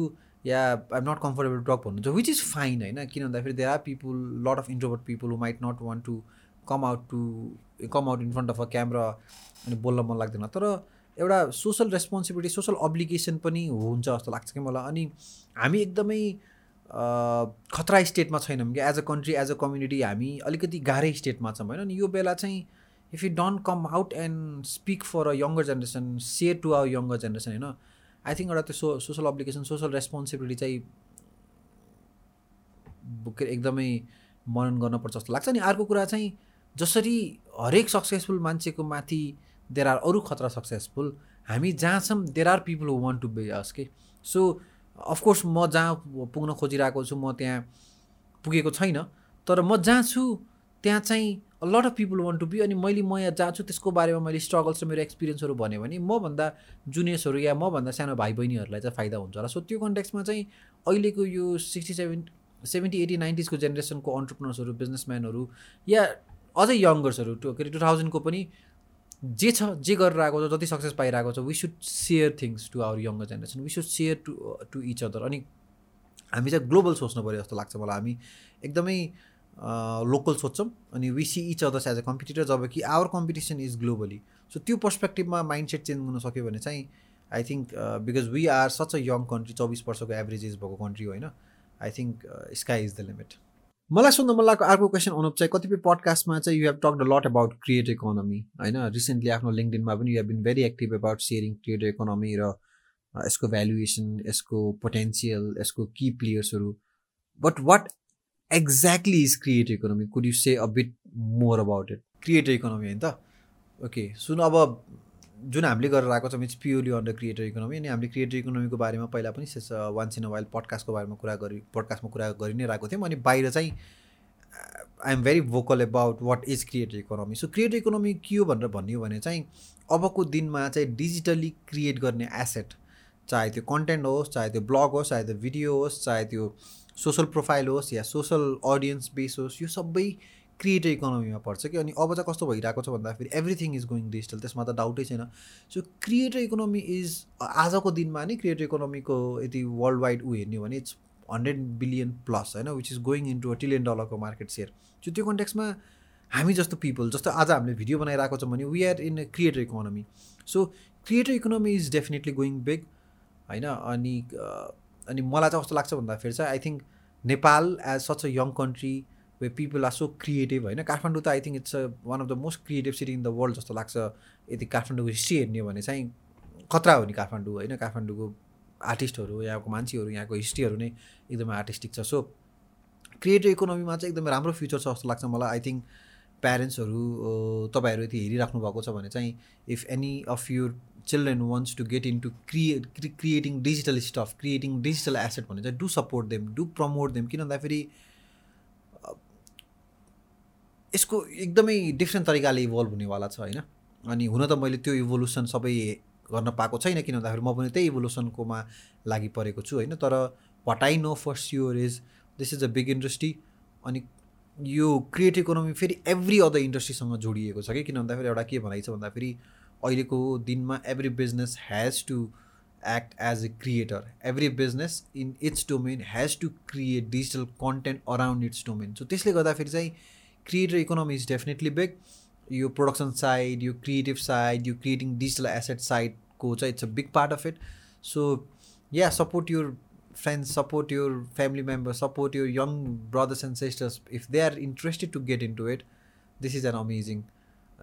yeah I'm not comfortable talk भन्नुहुन्छ विच इज फाइन होइन? किन भन्दाखेरि there are people lot of introvert people who might not want to come out to come out in front of a camera अनि बोल्न मन लाग्दैन। तर एउटा सोसल रेस्पोन्सिबिलिटी सोसल अब्लिगेसन पनि हुन्छ जस्तो लाग्छ कि मलाई। अनि हामी एकदमै खतरा स्टेटमा छैनौँ कि। As a country as a community हामी अलिकति गाह्रै स्टेटमा छौँ होइन? अनि यो बेला चाहिँ if you don't come out and speak for a younger generation share to our younger generation होइन आई थिङ्क एउटा त्यो so social obligation social responsibility चाहिँ के एकदमै मनन गर्नुपर्छ जस्तो लाग्छ अनि अर्को कुरा चाहिँ जसरी हरेक सक्सेसफुल मान्छेको माथि देयर आर अरू खतरा सक्सेसफुल हामी जहाँ छौँ there are people who want to be us के सो अफकोर्स म जहाँ पुग्न खोजिरहेको छु म त्यहाँ पुगेको छैन तर म जहाँ छु त्यहाँ चाहिँ lot of people want to be अनि मैले म यहाँ जहाँ छु त्यसको बारेमा मैले स्ट्रगल्स र मेरो एक्सपिरियन्सहरू भन्यो भने मभन्दा जुनियर्सहरू या मभन्दा सानो भाइ बहिनीहरूलाई चाहिँ फाइदा हुन्छ होला। सो त्यो कन्टेक्समा चाहिँ अहिलेको यो सिक्सटी सेभेन सेभेन्टी एटी नाइन्टिजको जेनेरेसनको अन्टरप्रिनर्सहरू बिजनेसम्यानहरू या अझै यङ्गर्सहरू टु के अरे टु थाउजन्डको पनि जे छ जे गरेर आएको छ जति सक्सेस पाइरहेको छ we should share things to our younger generation we should share to to each other अनि हामी चाहिँ ग्लोबल सोच्नु पऱ्यो जस्तो लाग्छ मलाई। हामी एकदमै लोकल सोध्छौँ अनि we see each others as a competitor जब कि our competition is globally so त्यो पर्सपेक्टिभमा माइन्ड सेट चेन्ज गर्नु सक्यो भने चाहिँ I think because we are such a young country चौबिस वर्षको एभरेज एज भएको कन्ट्री होइन I think sky is the limit मलाई सुन्नु मन लागेको अर्को क्वेसन अनुप चाहिँ कतिपय पडकास्टमा चाहिँ you have talk the lot about create economy होइन? रिसेन्टली आफ्नो लिङ्कडिनमा पनि you have been very active about sharing create economy र यसको भ्यालुएसन यसको पोटेन्सियल यसको key प्लेयर्सहरू but what exactly is create economy could you say a bit more about it creator economy होइन त ओके सुन अब जुन हामीले गरेर आएको छौँ it's purely under creator economy अनि हामीले क्रिएटर इकोनोमीको बारेमा पहिला पनि वान्स इन अ वाइल पडकास्टको बारेमा कुरा गरी पडकास्टमा कुरा गरि नै रहेको थियौँ। अनि बाहिर चाहिँ I am very vocal about what is creator economy so creator economy के हो भनेर भन्यो भने चाहिँ अबको दिनमा चाहिँ डिजिटली क्रिएट गर्ने एसेट चाहे त्यो कन्टेन्ट होस् चाहे त्यो ब्लग होस् चाहे त्यो भिडियो होस् चाहे त्यो सोसल प्रोफाइल होस् या सोसल अडियन्स बेस होस् यो सबै क्रिएटर इकोनोमीमा पर्छ कि? अनि अब चाहिँ कस्तो भइरहेको छ भन्दाखेरि एभ्रिथिङ इज गोइङ डिजिटल त्यसमा त डाउटै छैन। सो क्रिएटर इकोनोमी इज आजको दिनमा नै क्रिएटर इकोनोमीको यदि वर्ल्ड वाइड ऊ हेर्ने भने इट्स हन्ड्रेड बिलियन प्लस होइन? Which is going into a trillion डलरको मार्केट सेयर सो त्यो कन्टेक्समा हामी जस्तो पिपल जस्तो आज हामीले भिडियो बनाइरहेको छौँ भने we are in a creator economy so creator economy is definitely going big होइन? अनि अनि मलाई चाहिँ कस्तो लाग्छ भन्दाखेरि चाहिँ I think Nepal as such a young country way people are so creative होइन? काठमाडौँ त I think it's a one of the most creative city in the world जस्तो लाग्छ। यदि काठमाडौँको हिस्ट्री हेर्ने भने चाहिँ खतरा हो नि काठमाडौँ होइन? काठमाडौँको आर्टिस्टहरू यहाँको मान्छेहरू यहाँको हिस्ट्रीहरू नै एकदमै आर्टिस्टिक छ। सो क्रिएटिभ इकोनोमीमा चाहिँ एकदमै राम्रो फ्युचर छ जस्तो लाग्छ मलाई। आई थिङ्क प्यारेन्ट्सहरू तपाईँहरू यदि हेरिराख्नु भएको छ भने चाहिँ if any of your children wants to get in to create creating digital stuff creating digital asset भने चाहिँ do support them do promote them किन भन्दाखेरि यसको एकदमै डिफ्रेन्ट तरिकाले इभल्भ हुनेवाला छ होइन? अनि हुन त मैले त्यो इभोल्युसन सबै गर्न पाएको छैन किन भन्दाखेरि म पनि त्यही इभोल्युसनकोमा लागि परेको छु होइन? तर what I know for sure is this is a big industry अनि यो क्रिएट इकोनोमी फेरि एभ्री अदर इन्डस्ट्रीसँग जोडिएको छ कि? किन भन्दाखेरि एउटा के भनाइ छ भन्दाखेरि अहिलेको दिनमा every business has to act as a creator every business in its domain has to create digital content around its domain so त्यसले गर्दाखेरि चाहिँ creator economy is definitely big यो प्रोडक्सन साइड यो क्रिएटिभ साइड यो creating digital asset साइडको चाहिँ it's a big part of it so yeah support your friends support your family members support your young brothers and sisters. If they are interested to get into it this is an amazing amazing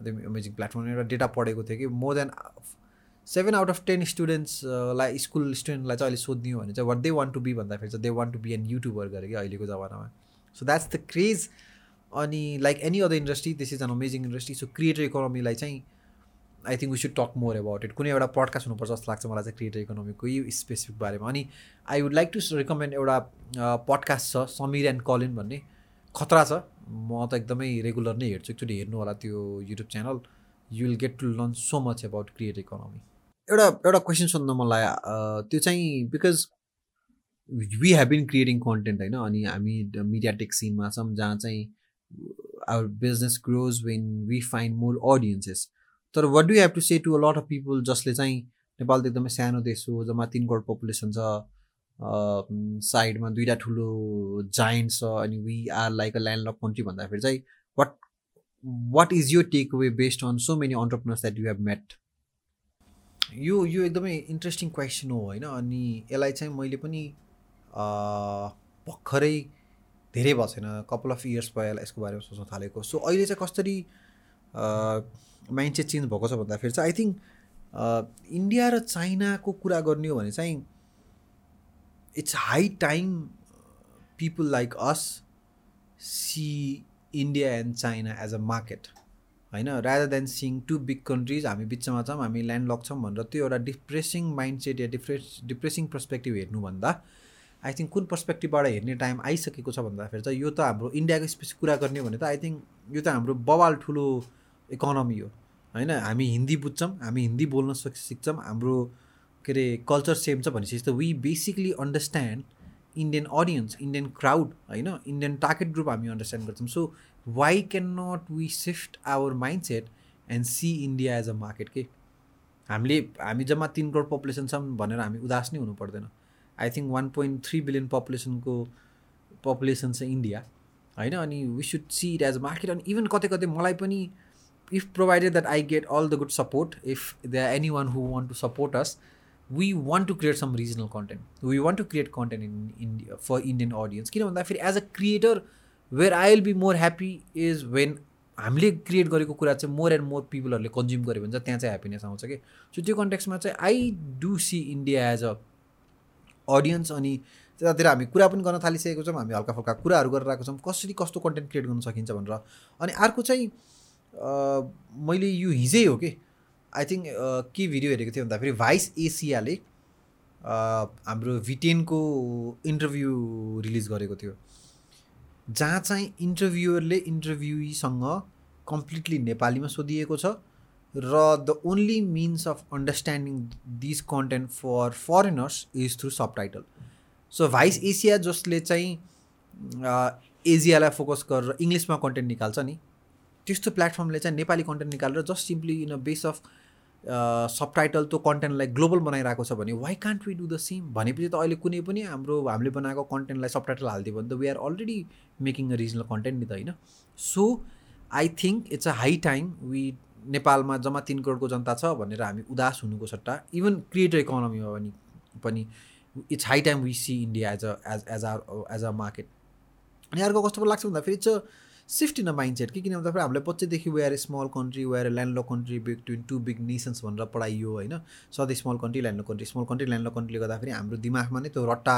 platform एउटा data पढेको थियो कि more than seven out of ten स्टुडेन्ट्सलाई school स्टुडेन्टलाई चाहिँ अहिले सोधिदियो भने चाहिँ what they want to be भन्दाखेरि चाहिँ they want to be an YouTuber गरे कि अहिलेको जमानामा। सो द्याट्स द क्रेज अनि like any other industry this is an amazing industry so creator इकोनोमीलाई चाहिँ I think we should talk more about it कुनै एउटा पडकास्ट हुनुपर्छ जस्तो लाग्छ मलाई चाहिँ क्रिएटर इकोनोमीको यो स्पेसिफिक बारेमा। अनि I would like to recommend एउटा पडकास्ट छ समीर एन्ड कलिन भन्ने। खतरा छ। म त एकदमै रेगुलर नै हेर्छु। एकचोटि हेर्नु होला त्यो YouTube channel. You will get to learn so much about create economy एउटा एउटा क्वेसन सोध्न मन लाग्यो त्यो चाहिँ because we have been creating content होइन? अनि हामी मिडिया टेक सिनमा छौँ जहाँ चाहिँ our business grows when we find more audiences तर what do have to say to a lot of people जसले चाहिँ नेपाल त एकदमै सानो देश हो जम्मा तिन करोड पपुलेसन छ साइडमा दुइटा ठुलो जाइन्ट छ अनि we are like a land lock country भन्दाखेरि चाहिँ वाट वाट इज यो take way based on so many entrepreneurs that you have met यो यो एकदमै इन्ट्रेस्टिङ क्वेसन हो होइन? अनि यसलाई चाहिँ मैले पनि भर्खरै धेरै भएको छैन। कपाल अफ इयर्स भयो यसको बारेमा सोच्न थालेको। सो अहिले चाहिँ कसरी माइन्ड चाहिँ चेन्ज भएको छ भन्दाखेरि चाहिँ आई थिङ्क इन्डिया र चाइनाको कुरा गर्ने हो भने चाहिँ it's high time people like us see India and China as a market होइन? Rather than seeing two big countries हामी बिचमा छौँ हामी ल्यान्ड लक छौँ भनेर त्यो एउटा डिप्रेसिङ माइन्ड सेट या डिफ्रेस डिप्रेसिङ पर्सपेक्टिभ हेर्नुभन्दा आई थिङ्क कुन पर्सपेक्टिभबाट हेर्ने टाइम आइसकेको छ भन्दाखेरि चाहिँ यो त हाम्रो इन्डियाको स्पेस कुरा गर्ने भने त आई थिङ्क यो त हाम्रो बवाल ठुलो इकोनोमी हो। होइन? हामी हिन्दी बुझ्छौँ हामी हिन्दी बोल्न सक् सिक्छौँ हाम्रो के अरे कल्चर सेम छ भनेपछि त we basically understand Indian audience Indian crowd होइन? इन्डियन टार्गेट ग्रुप हामी अन्डरस्ट्यान्ड गर्छौँ. So why can not we shift our mind set and see India as a market के? हामीले हामी जम्मा तिन करोड पपुलेसन छौँ भनेर हामी उदास नै हुनु पर्दैन। I think one point three billion पपुलेसनको population छ इन्डिया होइन? अनि we should see it as a market अनि इभन कतै कतै मलाई पनि if provided that I get all the good support, if there are anyone who want to support us, we want to create some regional content. We want to create content in India for Indian audience. किन भन्दाखेरि as a creator where I will be more happy is when हामीले create गरेको कुरा चाहिँ more and more पिपलहरूले consume गऱ्यो भने चाहिँ त्यहाँ चाहिँ ह्याप्पिनेस आउँछ कि सो त्यो कन्टेक्समा चाहिँ I do see India as a audience अनि त्यतातिर हामी कुरा पनि गर्न थालिसकेको छौँ हामी हल्का फल्का कुराहरू गरिरहेको छौँ कसरी कस्तो कन्टेन्ट क्रिएट गर्न सकिन्छ भनेर अनि अर्को चाहिँ मैले यो हिजै हो कि आई थिङ्क के भिडियो हेरेको थिएँ भन्दाखेरि भाइस एसियाले हाम्रो भिटेनको इन्टरभ्यू रिलिज गरेको थियो। जहाँ चाहिँ इन्टरभ्युअरले इन्टरभ्युसँग कम्प्लिटली नेपालीमा सोधिएको छ र the only means of understanding this content for foreigners is through subtitle so Vice Asia जसले चाहिँ एजियालाई फोकस गरेर इङ्ग्लिसमा कन्टेन्ट निकाल्छ नि त्यस्तो प्लेटफर्मले चाहिँ नेपाली कन्टेन्ट निकालेर just simply in a base of subtitle त्यो कन्टेन्टलाई ग्लोबल बनाइरहेको छ भने why can't we do the same भनेपछि त अहिले कुनै पनि हाम्रो हामीले बनाएको कन्टेन्टलाई सब टाइटल हालिदियो भने त we are already making a regional content नि त होइन? So I think it's a high time we नेपालमा जम्मा तिन करोडको जनता छ भनेर हामी उदास हुनुको सट्टा। इभन क्रिएटर इकोनोमीमा पनि पनि it's high time we see India as a as as or as a market अनि अर्को कस्तो लाग्छ भन्दाखेरि it's a shift in a mindset कि किन भन्दाखेरि हामीलाई बच्चैदेखि we are a small country we are a landlocked country between two big nations भनेर पढाइयो होइन। सधैँ small country landlocked country small country landlocked कन्ट्रीले गर्दाखेरि हाम्रो दिमागमा नै त्यो रट्टा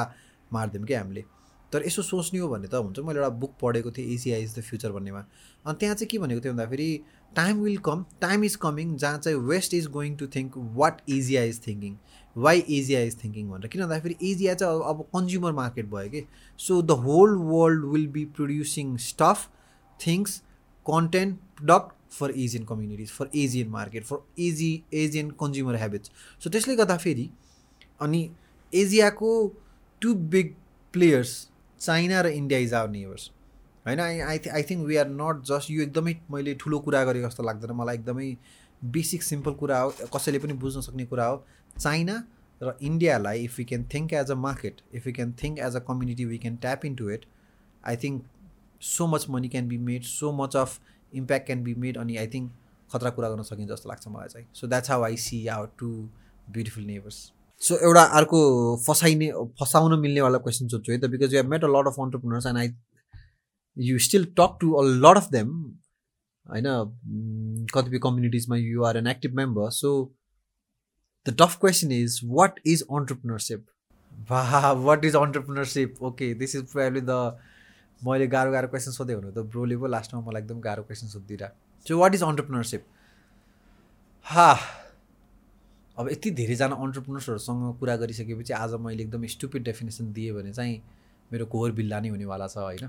मारिदिउँ क्या हामीले। तर यसो सोच्ने हो भने त हुन्छ मैले एउटा बुक पढेको थिएँ एसिया इज द फ्युचर भन्नेमा। अनि त्यहाँ चाहिँ के भनेको थियो भन्दाखेरि time will come time is coming जहाँ चाहिँ west is going to think what Asia is thinking why Asia is thinking भनेर। किन भन्दाखेरि एजिया चाहिँ अब कन्ज्युमर मार्केट भयो कि। So the whole world will be producing stuff things content product for asian communities for asian market for easy asian consumer habits. So त्यसले गर्दाखेरि अनि एसियाको टु बिग प्लेयर्स चाइना र इन्डिया इज आवर नेबर्स होइन I I I think we are not just यो एकदमै मैले ठुलो कुरा गरेको जस्तो लाग्दैन। मलाई एकदमै बेसिक सिम्पल कुरा हो। कसैले पनि बुझ्न सक्ने कुरा हो। चाइना र इन्डियालाई if you can think as a market if you can think as a community we can tap in to it I think so much money can be made so much of impact can be made अनि I think खतरा कुरा गर्न सकिन्छ जस्तो लाग्छ मलाई चाहिँ। So that's how I see our two beautiful neighbours so एउटा अर्को फसाइने फसाउन मिल्नेवाला क्वेसन सोध्छु है त because you have met a lot of entrepreneurs and I you still talk to a lot of them होइन? कतिपय कम्युनिटिजमा you are an active member so the tough question is what is entrepreneurship भा what is entrepreneurship okay this is probably the मैले गाह्रो गाह्रो question सोधेँ हुनु त ब्रोले पो लास्टमा मलाई एकदम गाह्रो क्वेसन सोधिदिरहेको सो वाट इज अन्टरप्रिनरसिप हा अब यति धेरैजना अन्टरप्रिनर्सहरूसँग कुरा गरिसकेपछि आज मैले एकदम स्टुपिड डेफिनेसन दिएँ भने चाहिँ मेरो कोहोर बिल्ला नै हुनेवाला छ होइन?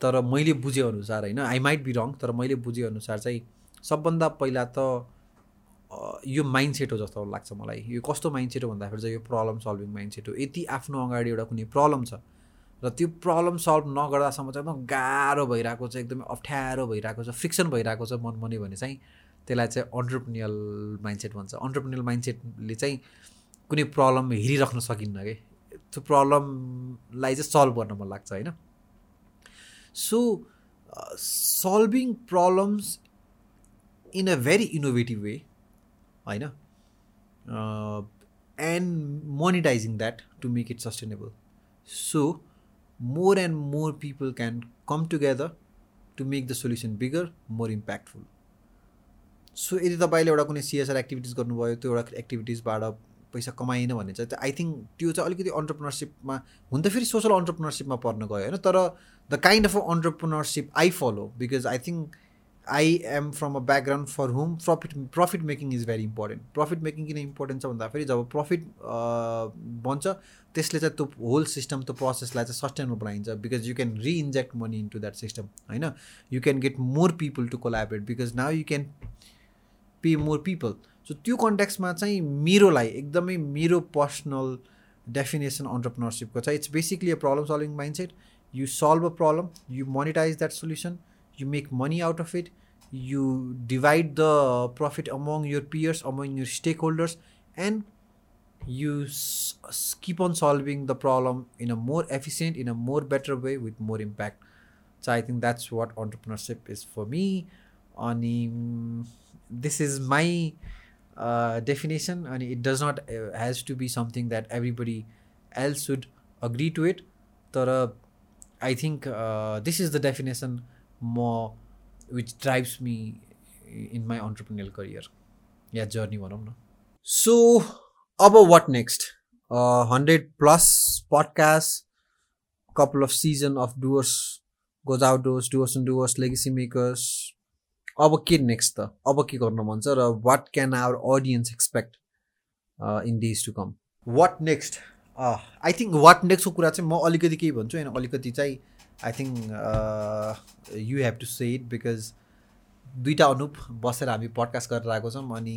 तर मैले बुझेअनुसार होइन? आई माइट बी रङ तर मैले बुझेअनुसार चाहिँ सबभन्दा पहिला त यो माइन्ड सेट हो जस्तो लाग्छ मलाई। यो कस्तो माइन्ड सेट हो भन्दाखेरि चाहिँ यो प्रब्लम सल्भिङ माइन्ड सेट हो। यति आफ्नो अगाडि एउटा कुनै प्रब्लम छ। र त्यो प्रब्लम सल्भ नगर्दासम्म चाहिँ एकदम गाह्रो भइरहेको छ एकदमै अप्ठ्यारो भइरहेको छ फ्रिक्सन भइरहेको छ मन मनै भने चाहिँ त्यसलाई चाहिँ अन्टरप्रिनियल माइन्डसेट भन्छ। अन्टरप्रिनियल माइन्डसेटले चाहिँ कुनै प्रब्लम हेरिराख्न सकिन्न कि? त्यो प्रब्लमलाई चाहिँ सल्भ गर्न मन लाग्छ होइन? So solving problems in a very innovative way होइन? And monetising that to make it sustainable so more and more people can come together to make the solution bigger more impactful so यदि तपाईँले एउटा कुनै CSR activities गर्नुभयो त्यो एउटा एक्टिभिटिजबाट पैसा कमाएन भने चाहिँ आई थिङ्क त्यो चाहिँ अलिकति अन्टरप्रिनरसिपमा हुन त फेरि सोसल अन्टरप्रिनरसिपमा पर्न गयो होइन? तर the kind of entrepreneurship I follow because I think I am from a background for whom profit profit making is very important profit making किन इम्पोर्टेन्ट छ भन्दाखेरि जब प्रफिट बन्छ त्यसले चाहिँ त्यो होल सिस्टम त्यो प्रोसेसलाई चाहिँ सस्टेनेबल बनाइन्छ because you can reinject money into that system होइन? You can get more people to collaborate because now you can pay more people so त्यो कन्ट्याक्समा चाहिँ मेरोलाई एकदमै मेरो पर्सनल डेफिनेसन अन्टरप्रिनरसिपको चाहिँ it's basically a problem solving mindset you solve a problem you monetise that solution you make money out of it you divide the profit among your peers among your stakeholders and you keep on solving the problem in a more efficient in a more better way with more impact. So i think that's what entrepreneurship is for me. On this is my uh, definition. And it does not uh, has to be something that everybody else should agree to it. Uh, i think uh, this is the definition म which drives me in my entrepreneurial career yeah journey भनौँ न। So अब what next hundred plus podcast couple of season of Doers goes out Doers and Doers legacy makers अब के next त? अब के गर्न मन छ र what can our audience expect in days to come what next I think what नेक्स्टको कुरा चाहिँ म अलिकति केही भन्छु होइन अलिकति चाहिँ I think you have to say it because दुइटा अनुप बसेर हामी पडकास्ट गरेर आएको छौँ अनि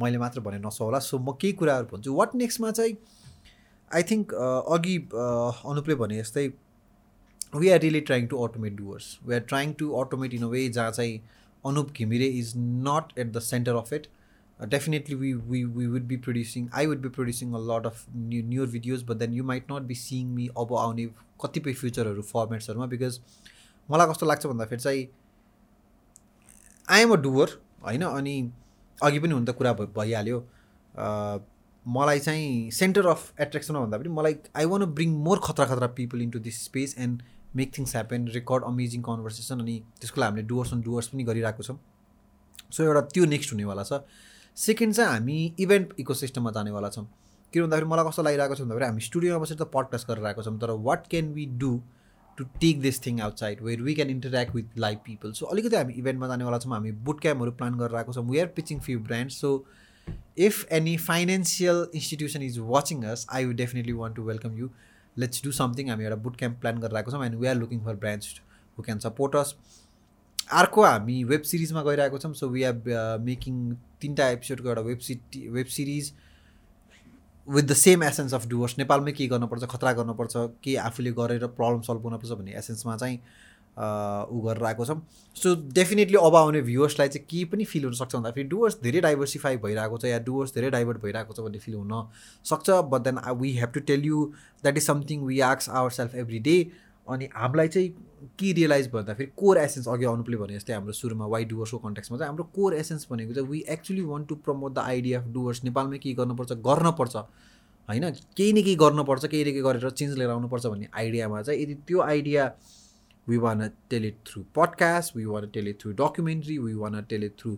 मैले मात्र भने नसौला सो म केही कुराहरू भन्छु। वाट नेक्स्टमा चाहिँ आई थिङ्क अघि अनुपले भने जस्तै we are really trying to automate Doers we are trying to automate in a way जहाँ चाहिँ Anup Ghimire is not at the centre of it definitely we we we would be producing I would be producing a lot of new newer videos but then you might not be seeing me अब आउने कतिपय फ्युचरहरू फर्मेट्सहरूमा because मलाई कस्तो लाग्छ भन्दाखेरि चाहिँ I'm a doer होइन अनि अघि पनि हुन त कुरा भइहाल्यो। मलाई चाहिँ सेन्टर अफ एट्र्याक्सनमा भन्दा पनि मलाई आई वान ब्रिङ मोर खतरा खतरा people into this space and make things happen record amazing conversation अनि त्यसको लागि हामीले डुवर्स अन डुवर्स पनि गरिरहेको छौँ। सो एउटा त्यो नेक्स्ट हुनेवाला छ। सेकेन्ड चाहिँ हामी इभेन्ट इकोसिस्टममा जानेवाला छौँ। किन भन्दाखेरि मलाई कस्तो लागिरहेको छ भन्दाखेरि हामी स्टुडियोमा बसेर त पडकास्ट गरिरहेको छौँ तर what can we do to take this thing outside where we can interact with live people so अलिकति हामी इभेन्टमा जानेवाला छौँ हामी बुट क्याम्पहरू प्लान गरेर आएको छौँ। We are pitching few brand so if any financial institution is watching us I would definitely want to welcome you let's do something हामी एउटा बुट क्याम्प प्लान गरेर आएको छौँ and we are looking for brands who can support us अर्को हामी web सिरिजमा गइरहेको छौँ सो वी हेभ मेकिङ तिनवटा एपिसोडको एउटा web C web series with the same essence of Doers नेपालमै के गर्नुपर्छ खतरा गर्नुपर्छ के आफूले गरेर प्रब्लम सल्भ गर्नुपर्छ भन्ने एसेन्समा चाहिँ ऊ गरेर आएको छौँ सो डेफिनेटली अब आउने भ्युवर्सलाई चाहिँ के पनि फिल हुनसक्छ भन्दाखेरि डुवर्स धेरै डाइभर्सिफाई भइरहेको छ या डुवर्स धेरै डाइभर्ट भइरहेको छ भन्ने फिल हुनसक्छ but then we have to tell you that is something we आक्स our self every day अनि हामीलाई चाहिँ के रियलाइज भन्दाखेरि कोर एसेन्स अघि आउनुले भने जस्तै हाम्रो सुरुमा वाइ डुवर्सको कन्ट्याक्समा चाहिँ हाम्रो कोर एसेन्स भनेको चाहिँ we actually want to promote the idea of Doers नेपालमै के गर्नुपर्छ गर्नपर्छ। होइन केही न केही गर्नुपर्छ केही न केही गरेर चेन्ज लिएर आउनुपर्छ भन्ने आइडियामा चाहिँ यदि त्यो idea we want tell it through podcast we want tell it through documentary we want tell it through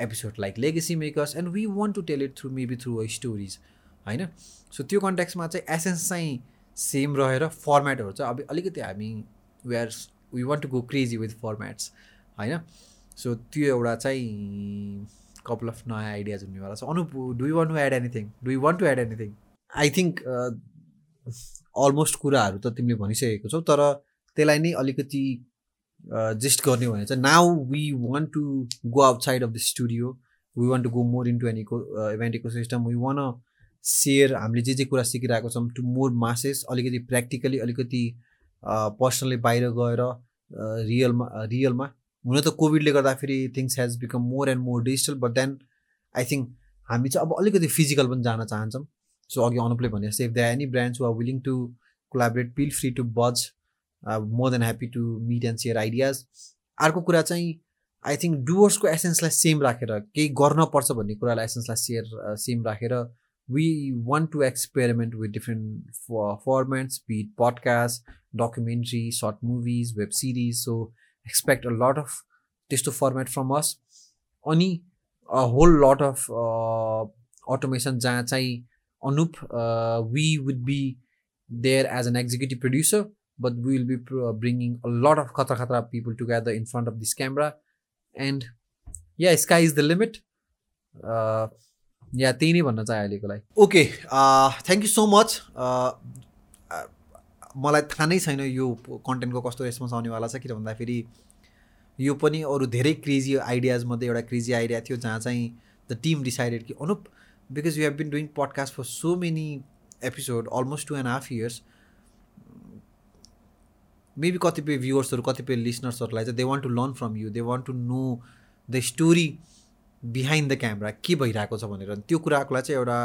episode like legacy makers and we want to tell it through maybe through a stories होइन? So त्यो कन्ट्याक्समा चाहिँ essence चाहिँ same रहेर फर्मेटहरू चाहिँ अब अलिकति हामी we are we want to go crazy with formats होइन? सो त्यो एउटा चाहिँ कपाल अफ नयाँ आइडियाज हुनेवाला छ। Anu do you want to add anything do you want to add anything I think almost कुराहरू त तिमीले भनिसकेको छौ तर त्यसलाई नै अलिकति जेस्ट गर्ने भने चाहिँ now we want to go outside of the studio we want to go more into an eco event ecosystem we want share हामीले जे जे कुरा सिकिरहेको छौँ टु मोर मासेस अलिकति प्र्याक्टिकली अलिकति पर्सनली बाहिर गएर रियलमा रियलमा हुन त कोभिडले गर्दाखेरि things has become more and more digital but then I think हामी चाहिँ अब अलिकति फिजिकल पनि जान चाहन्छौँ। सो अघि अनुपले भने if the any brands who are willing to collaborate feel free to buzz more than happy to meet and share ideas अर्को कुरा चाहिँ आई थिङ्क डुवर्सको एसेन्सलाई सेम राखेर केही गर्नपर्छ भन्ने कुरालाई एसेन्सलाई सेयर सेम राखेर we want to experiment with different formats be it podcasts documentary short movies web series. So expect a lot of this to format from us. Only a whole lot of uh, automation Anup, uh, we would be there as an executive producer but we will be uh, bringing a lot of khatra khatra people together in front of this camera. And yeah sky is the limit. Uh, या त्यही नै भन्न चाहे अहिलेको लागि okay thank you so much मलाई थाहा नै छैन यो कन्टेन्टको कस्तो रेस्पोन्स आउनेवाला छ किन भन्दाखेरि यो पनि अरू धेरै क्रेजी आइडियाजमध्ये एउटा क्रेजी आइडिया थियो जहाँ चाहिँ द टिम डिसाइडेड कि Anup because you have been doing podcast for so many episode almost two and half years maybe कतिपय भ्युवर्सहरू कतिपय लिसनर्सहरूलाई चाहिँ they want to learn from you they want to know the story behind the camera के भइरहेको छ भनेर। त्यो कुराको लागि चाहिँ एउटा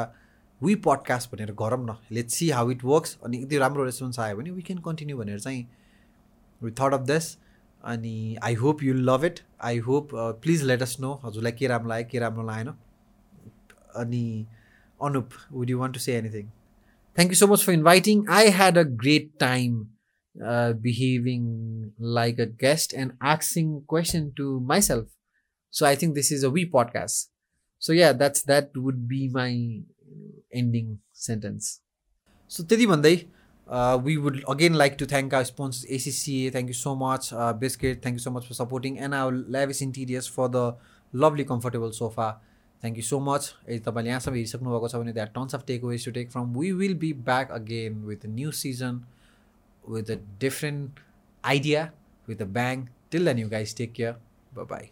वी पडकास्ट भनेर गरौँ न। Let see how it works अनि यदि राम्रो रेस्पोन्स आयो भने वी क्यान कन्टिन्यू भनेर चाहिँ वी थट अफ दिस अनि I hope you love it I hope please let us know हजुरलाई के राम्रो लाग्यो के राम्रो लागेन। अनि Anup would you want to say anything thank you so much for inviting I had a great time behaving like a guest and आक्सिङ question to myself So I think this is a we podcast. So yeah, that's that would be my ending sentence. So Teddy Monday, uh, we would again like to thank our sponsors ACCA. Thank you so much, uh, Biscuit. Thank you so much for supporting, and our lavish interiors for the lovely, comfortable sofa. Thank you so much. यदि तपाईँले यहाँसम्म हेरिसक्नु भएको छ भने that tons of takeaways to take from we will be back again with a new season with a different idea with a bang till the new guys take care bye